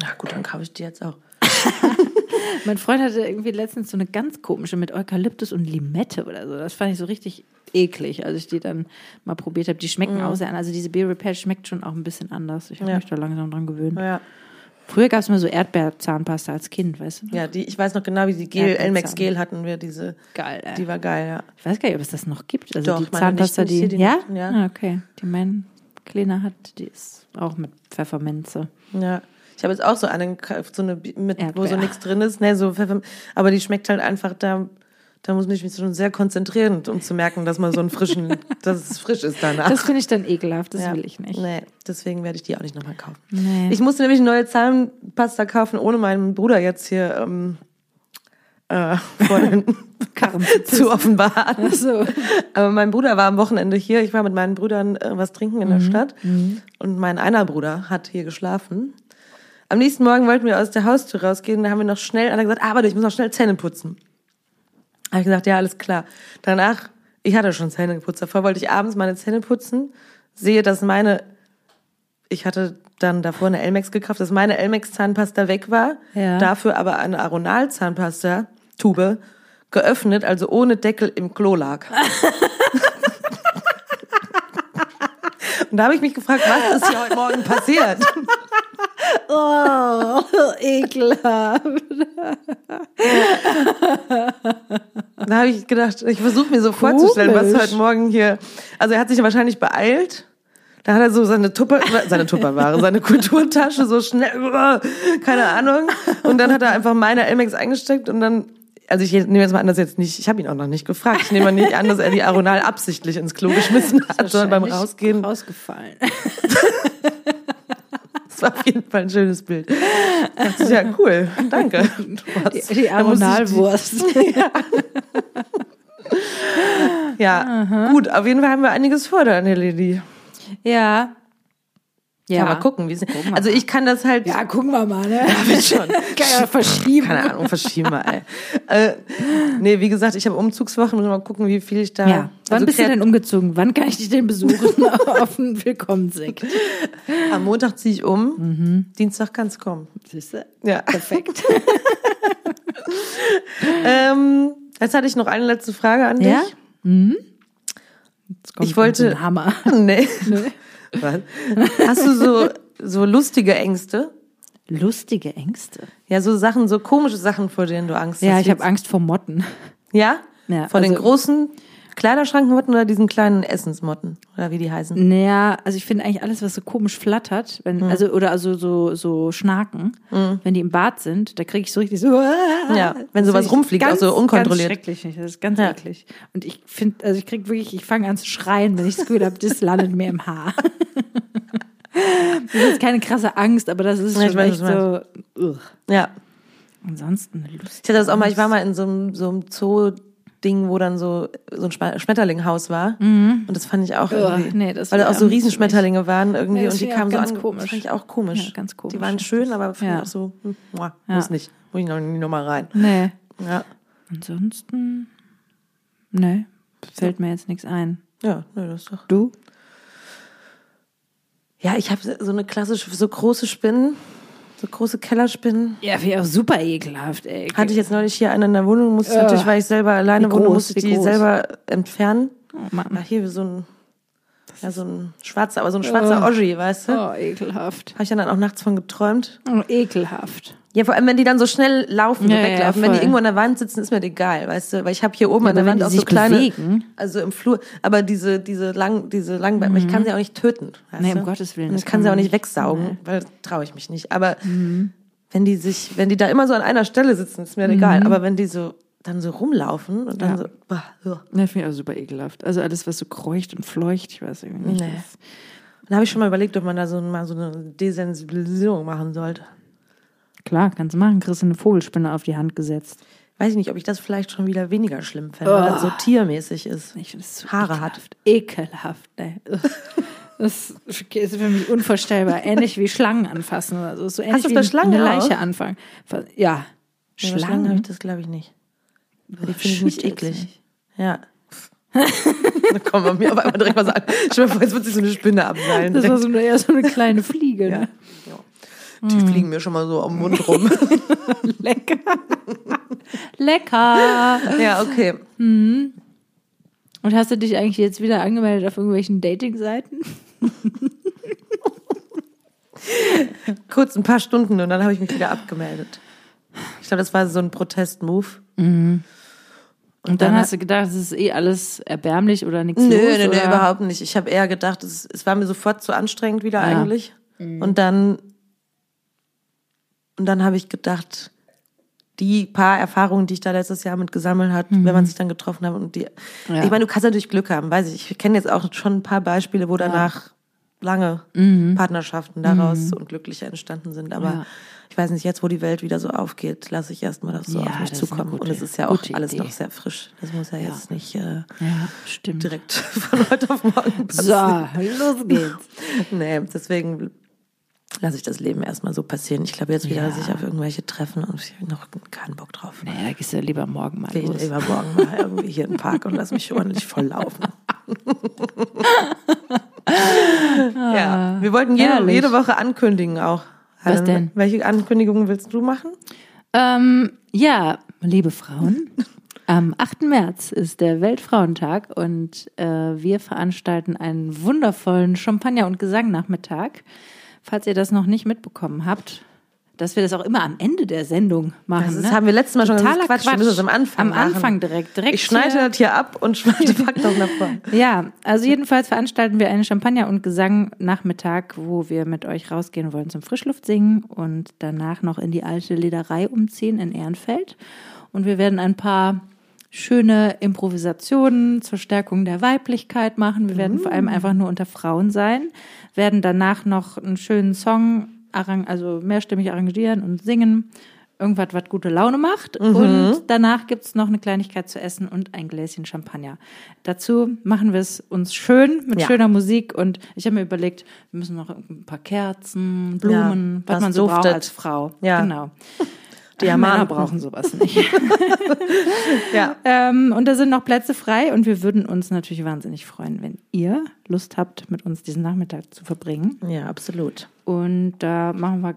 Na gut, dann kaufe ich die jetzt auch. mein Freund hatte irgendwie letztens so eine ganz komische mit Eukalyptus und Limette oder so. Das fand ich so richtig eklig, als ich die dann mal probiert habe. Die schmecken mm. auch sehr an. Also diese Beer Repair schmeckt schon auch ein bisschen anders. Ich habe ja. mich da langsam dran gewöhnt. Ja. Früher gab es mal so Erdbeerzahnpasta als Kind, weißt du? Noch? Ja, die, ich weiß noch genau, wie die Gel, Elmex Gel hatten wir, diese. Geil, ey. Die war geil, ja. Ich weiß gar nicht, ob es das noch gibt. Also Doch, die Zahnpasta, nicht, die, die, ja? ja? Ah, okay. Die mein Kleiner hat, die ist auch mit Pfefferminze. Ja. Ich habe jetzt auch so eine, so eine mit, wo so nichts drin ist, ne, so aber die schmeckt halt einfach da. Da muss ich mich schon sehr konzentrieren, um zu merken, dass man so einen frischen, dass es frisch ist danach. Das finde ich dann ekelhaft, das ja. will ich nicht. Nee, deswegen werde ich die auch nicht nochmal kaufen. Nee. Ich musste nämlich eine neue Zahnpasta kaufen, ohne meinen Bruder jetzt hier ähm, äh, vor den Karren zu offenbaren. So. Aber mein Bruder war am Wochenende hier. Ich war mit meinen Brüdern äh, was trinken in der mhm. Stadt. Mhm. Und mein einer Bruder hat hier geschlafen. Am nächsten Morgen wollten wir aus der Haustür rausgehen, da haben wir noch schnell, hat er gesagt, ah, warte, ich muss noch schnell Zähne putzen. Habe ich gesagt, ja, alles klar. Danach, ich hatte schon Zähne geputzt, davor wollte ich abends meine Zähne putzen, sehe, dass meine, ich hatte dann davor eine Elmex gekauft, dass meine Elmex-Zahnpasta weg war, ja. dafür aber eine Aronal-Zahnpasta-Tube geöffnet, also ohne Deckel im Klo lag. Und da habe ich mich gefragt, was ist hier heute Morgen passiert? Oh, ekelhaft. Da habe ich gedacht, ich versuche mir so vorzustellen, was heute Morgen hier. Also er hat sich wahrscheinlich beeilt. Da hat er so seine Tupper, seine Tupperware, seine Kulturtasche so schnell, keine Ahnung. Und dann hat er einfach meine Elmex eingesteckt und dann also ich nehme jetzt mal an, dass jetzt nicht, ich habe ihn auch noch nicht gefragt. Ich nehme mal nicht an, dass er die Aronal absichtlich ins Klo geschmissen hat, sondern beim Rausgehen rausgefallen. Das war auf jeden Fall ein schönes Bild. Das ist ja cool. Danke. Die, die Aronalwurst. ja, ja gut. Auf jeden Fall haben wir einiges vor, Daniel Lili. Ja, ja, mal gucken. Wie also ich kann das halt. Ja, gucken wir mal, ne? Ja, wird schon. kann ja verschieben. Keine Ahnung, verschieben wir, ey. äh, nee, wie gesagt, ich habe Umzugswochen, muss mal gucken, wie viel ich da. Ja. Wann also bist du denn umgezogen? Wann kann ich dich denn besuchen auf einen Willkommenssekt? Am Montag ziehe ich um. Mhm. Dienstag kann es kommen. Siehst du? Ja. Perfekt. ähm, jetzt hatte ich noch eine letzte Frage an dich. Ja? Mhm. ich wollte. Hammer. Nee. nee. Was? Hast du so, so lustige Ängste? Lustige Ängste? Ja, so Sachen, so komische Sachen, vor denen du Angst ja, hast. Ja, ich habe Angst vor Motten. Ja? ja vor also, den großen Kleiderschrankmotten oder diesen kleinen Essensmotten oder wie die heißen? Naja, also ich finde eigentlich alles, was so komisch flattert, wenn, mhm. also oder also so so Schnaken, mhm. wenn die im Bad sind, da kriege ich so richtig so. Ja, wenn sowas rumfliegt, ganz, auch so unkontrolliert. Ganz schrecklich, das ist ganz ja. eklig. Und ich finde, also ich kriege wirklich, ich fange an zu schreien, wenn ich das Gefühl habe, das landet mir im Haar. Das ist keine krasse Angst, aber das ist schon echt so. Ugh. Ja. Ansonsten eine Lust. Ich hatte das auch mal, ich war mal in so einem, so einem Zoo. Ding, wo dann so, so ein Schmetterlinghaus war. Mhm. Und das fand ich auch irgendwie. nee, das weil da auch so Riesenschmetterlinge waren irgendwie Nee, und die kamen so an. komisch. Das fand ich auch komisch. Ja, ganz komisch. Die waren schön, aber fand Ja. ich auch so, hm, muah, Ja. muss nicht. Muss ich noch noch mal rein. Nee. Ja. Ansonsten, nee, fällt mir jetzt nichts ein. Ja, nö, das ist doch. Du? Ja, ich habe so eine klassische, so große Spinnen, so große Kellerspinnen. Ja, wie auch super ekelhaft, ey. Hatte ich jetzt neulich hier eine in der Wohnung, musste ich natürlich, weil ich selber alleine wohne, musste ich die groß? selber entfernen. Oh Mann. hier so ein, ja, so ein schwarzer, aber so ein schwarzer Oh. Oschi, weißt du? Oh, ekelhaft. Habe ich dann auch nachts von geträumt. Oh, ekelhaft. Ja, vor allem, wenn die dann so schnell laufen, Ja, ja, weglaufen. wenn die irgendwo an der Wand sitzen, ist mir das egal, weißt du? Weil ich habe hier oben an der Wand auch so kleine, bewegen. also im Flur, aber diese, diese lang, diese langen, ich kann sie auch nicht töten. Weißt Nee, um du? Gottes Willen, Und ich kann kann sie auch nicht wegsaugen, weil traue ich mich nicht. Aber Mhm. wenn die sich, wenn die da immer so an einer Stelle sitzen, ist mir egal. Aber wenn die so dann so rumlaufen und dann Mhm. Ja. so, bah, ja. Ne, finde ich auch super ekelhaft. Also alles, was so kreucht und fleucht, ich weiß irgendwie nicht. Nee. Dann habe ich schon mal überlegt, ob man da so mal so eine Desensibilisierung machen sollte. Klar, kannst du machen. Kriegst du eine Vogelspinne auf die Hand gesetzt. Weiß ich nicht, ob ich das vielleicht schon wieder weniger schlimm fände, weil das so tiermäßig ist. Ich finde es Haare hat. ekelhaft. Ekelhaft, ne. Das ist für mich unvorstellbar. Ähnlich wie Schlangen anfassen oder so. so ähnlich du es wie bei Schlangen eine? Leiche anfangen. Ja. Nee, bei Schlangen habe ich das, glaube ich, nicht. Die finde ich nicht eklig. nicht. Ja. da kommen wir mir auf einmal direkt mal an. Stell dir vor, jetzt wird sich so eine Spinne abseilen. Das war so eine, eher so eine kleine Fliege. Ne? Die fliegen mir schon mal so am Mund rum. Lecker. Lecker. ja, okay. Und hast du dich eigentlich jetzt wieder angemeldet auf irgendwelchen Dating-Seiten? Kurz ein paar Stunden und dann habe ich mich wieder abgemeldet. Ich glaube, das war so ein Protest-Move. Und dann, dann hast du gedacht, es ist eh alles erbärmlich oder nichts Nö, los? nö, nö, überhaupt nicht. Ich habe eher gedacht, es, es war mir sofort zu anstrengend wieder Ja. eigentlich. Und dann und dann habe ich gedacht, die paar Erfahrungen, die ich da letztes Jahr mit gesammelt hat, wenn man sich dann getroffen hat und die Ja. ich meine, du kannst natürlich Glück haben, weiß ich. Ich kenne jetzt auch schon ein paar Beispiele, wo danach lange Partnerschaften daraus und glückliche entstanden sind, aber Ja. ich weiß nicht, jetzt wo die Welt wieder so aufgeht, lasse ich erstmal das so Ja, auf mich zukommen und es ist ja auch alles Idee. noch sehr frisch. Das muss ja jetzt nicht äh, Ja, direkt von heute auf morgen So, passieren. los geht's. Nee, deswegen lasse ich das Leben erstmal so passieren. Ich glaube jetzt wieder Ja. sich auf irgendwelche treffen und ich habe noch keinen Bock drauf. Nee, da gehst du lieber morgen mal Gehe ich los. lieber morgen mal irgendwie hier in den Park und lass mich ordentlich voll laufen. ja, wir wollten jede, jede Woche ankündigen auch. Was Helen, denn? Welche Ankündigungen willst du machen? Ähm, ja, liebe Frauen, am 8. März ist der Weltfrauentag und äh, wir veranstalten einen wundervollen Champagner- und Gesangnachmittag. Falls ihr das noch nicht mitbekommen habt, dass wir das auch immer am Ende der Sendung machen. Das ne? haben wir letztes Mal schon gesagt, ist Quatsch. Wir müssen das am Anfang Am machen. Anfang direkt. direkt Ich schneide hier- das hier ab und schneide pack das nach vorne. Ja, also jedenfalls veranstalten wir einen Champagner- und Gesang-Nachmittag, wo wir mit euch rausgehen wollen zum Frischluftsingen und danach noch in die alte Lederei umziehen in Ehrenfeld. Und wir werden ein paar schöne Improvisationen zur Stärkung der Weiblichkeit machen. Wir werden vor allem einfach nur unter Frauen sein, werden danach noch einen schönen Song, also mehrstimmig arrangieren und singen. Irgendwas, was gute Laune macht. Und danach gibt's noch eine Kleinigkeit zu essen und ein Gläschen Champagner. Dazu machen wir es uns schön mit Ja. schöner Musik. Und ich habe mir überlegt, wir müssen noch ein paar Kerzen, Blumen, Ja, was man was so braucht als Frau. Ja. Genau. Diamanten. Männer brauchen sowas nicht. Ja. ähm, und da sind noch Plätze frei und wir würden uns natürlich wahnsinnig freuen, wenn ihr Lust habt, mit uns diesen Nachmittag zu verbringen. ja, absolut. Und da machen wir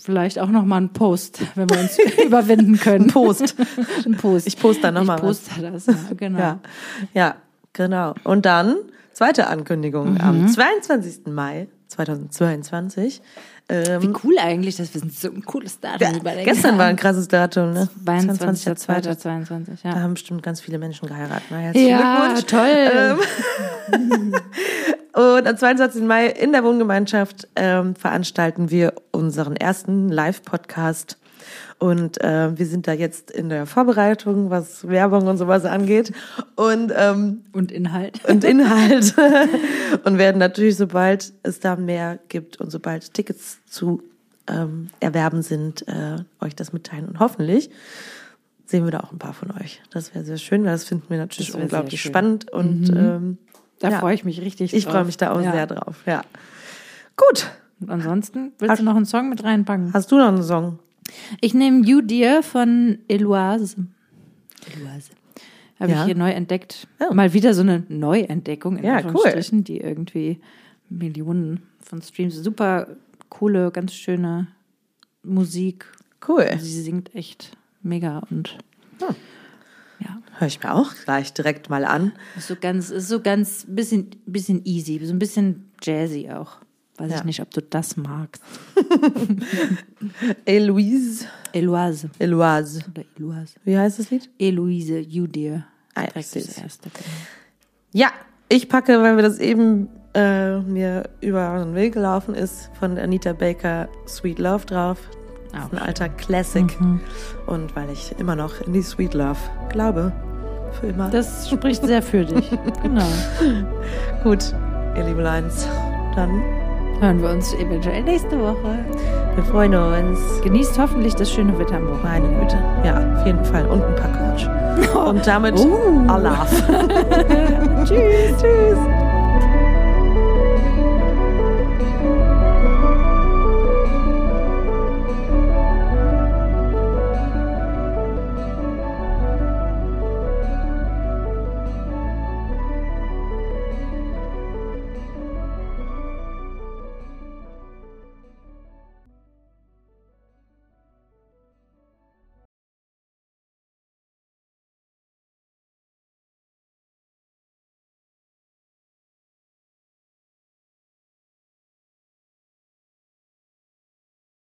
vielleicht auch noch mal einen Post, wenn wir uns überwinden können. Ein Post. Ein Post. Ich poste da noch ich mal was. poste das, ja, genau. Ja, ja, genau. Und dann, zweite Ankündigung, Mhm. am 22. Mai 2022. Wie Ähm, cool eigentlich, dass wir so ein cooles Datum ja, überlegen gestern war ein krasses Datum, ne? 22.02.22, 22, Da ja. haben bestimmt ganz viele Menschen geheiratet. Na, herzlichen Ja, Glückwunsch. toll. Und am 22. Mai in der Wohngemeinschaft ähm, veranstalten wir unseren ersten Live-Podcast. Und äh, wir sind da jetzt in der Vorbereitung, was Werbung und sowas angeht. Und ähm, Und Inhalt. und Inhalt und werden natürlich, sobald es da mehr gibt und sobald Tickets zu ähm, erwerben sind, äh, euch das mitteilen. Und hoffentlich sehen wir da auch ein paar von euch. Das wäre sehr schön, weil das finden wir natürlich unglaublich spannend. Und mhm. ähm, da ja, freue ich mich richtig drauf. Ich freue mich da auch ja. sehr drauf, ja. Gut. Und ansonsten, willst Hast, du noch einen Song mit reinpacken? Hast du noch einen Song? Ich nehme You Dear von Eloise. Eloise. Habe ja. ich hier neu entdeckt. Oh. Mal wieder so eine Neuentdeckung in ja, Anführungsstrichen, cool. die irgendwie Millionen von Streams. Super coole, ganz schöne Musik. Cool. Sie singt echt mega und hm. ja. Höre ich mir auch gleich direkt mal an. Ist so ganz, ist so ganz bisschen, bisschen easy, so ein bisschen jazzy auch. Weiß ja. ich nicht, ob du das magst. Eloise. Eloise. Eloise. Oder Eloise. Wie heißt das Lied? Eloise, You Dear. Ah, das erste. Ja, ich packe, weil wir das eben äh, mir über den Weg gelaufen ist, von Anita Baker Sweet Love drauf. Auch ein alter Classic. Mhm. Und weil ich immer noch in die Sweet Love glaube. Für immer. Das spricht sehr für dich. genau. Gut, ihr Liebeleins. Dann hören wir uns eventuell nächste Woche. Wir freuen uns. Genießt hoffentlich das schöne Wetter am Wochenende. Meine Güte. Ja, auf jeden Fall. Und ein paar Couch. Und damit uh. Allah. Tschüss. Tschüss.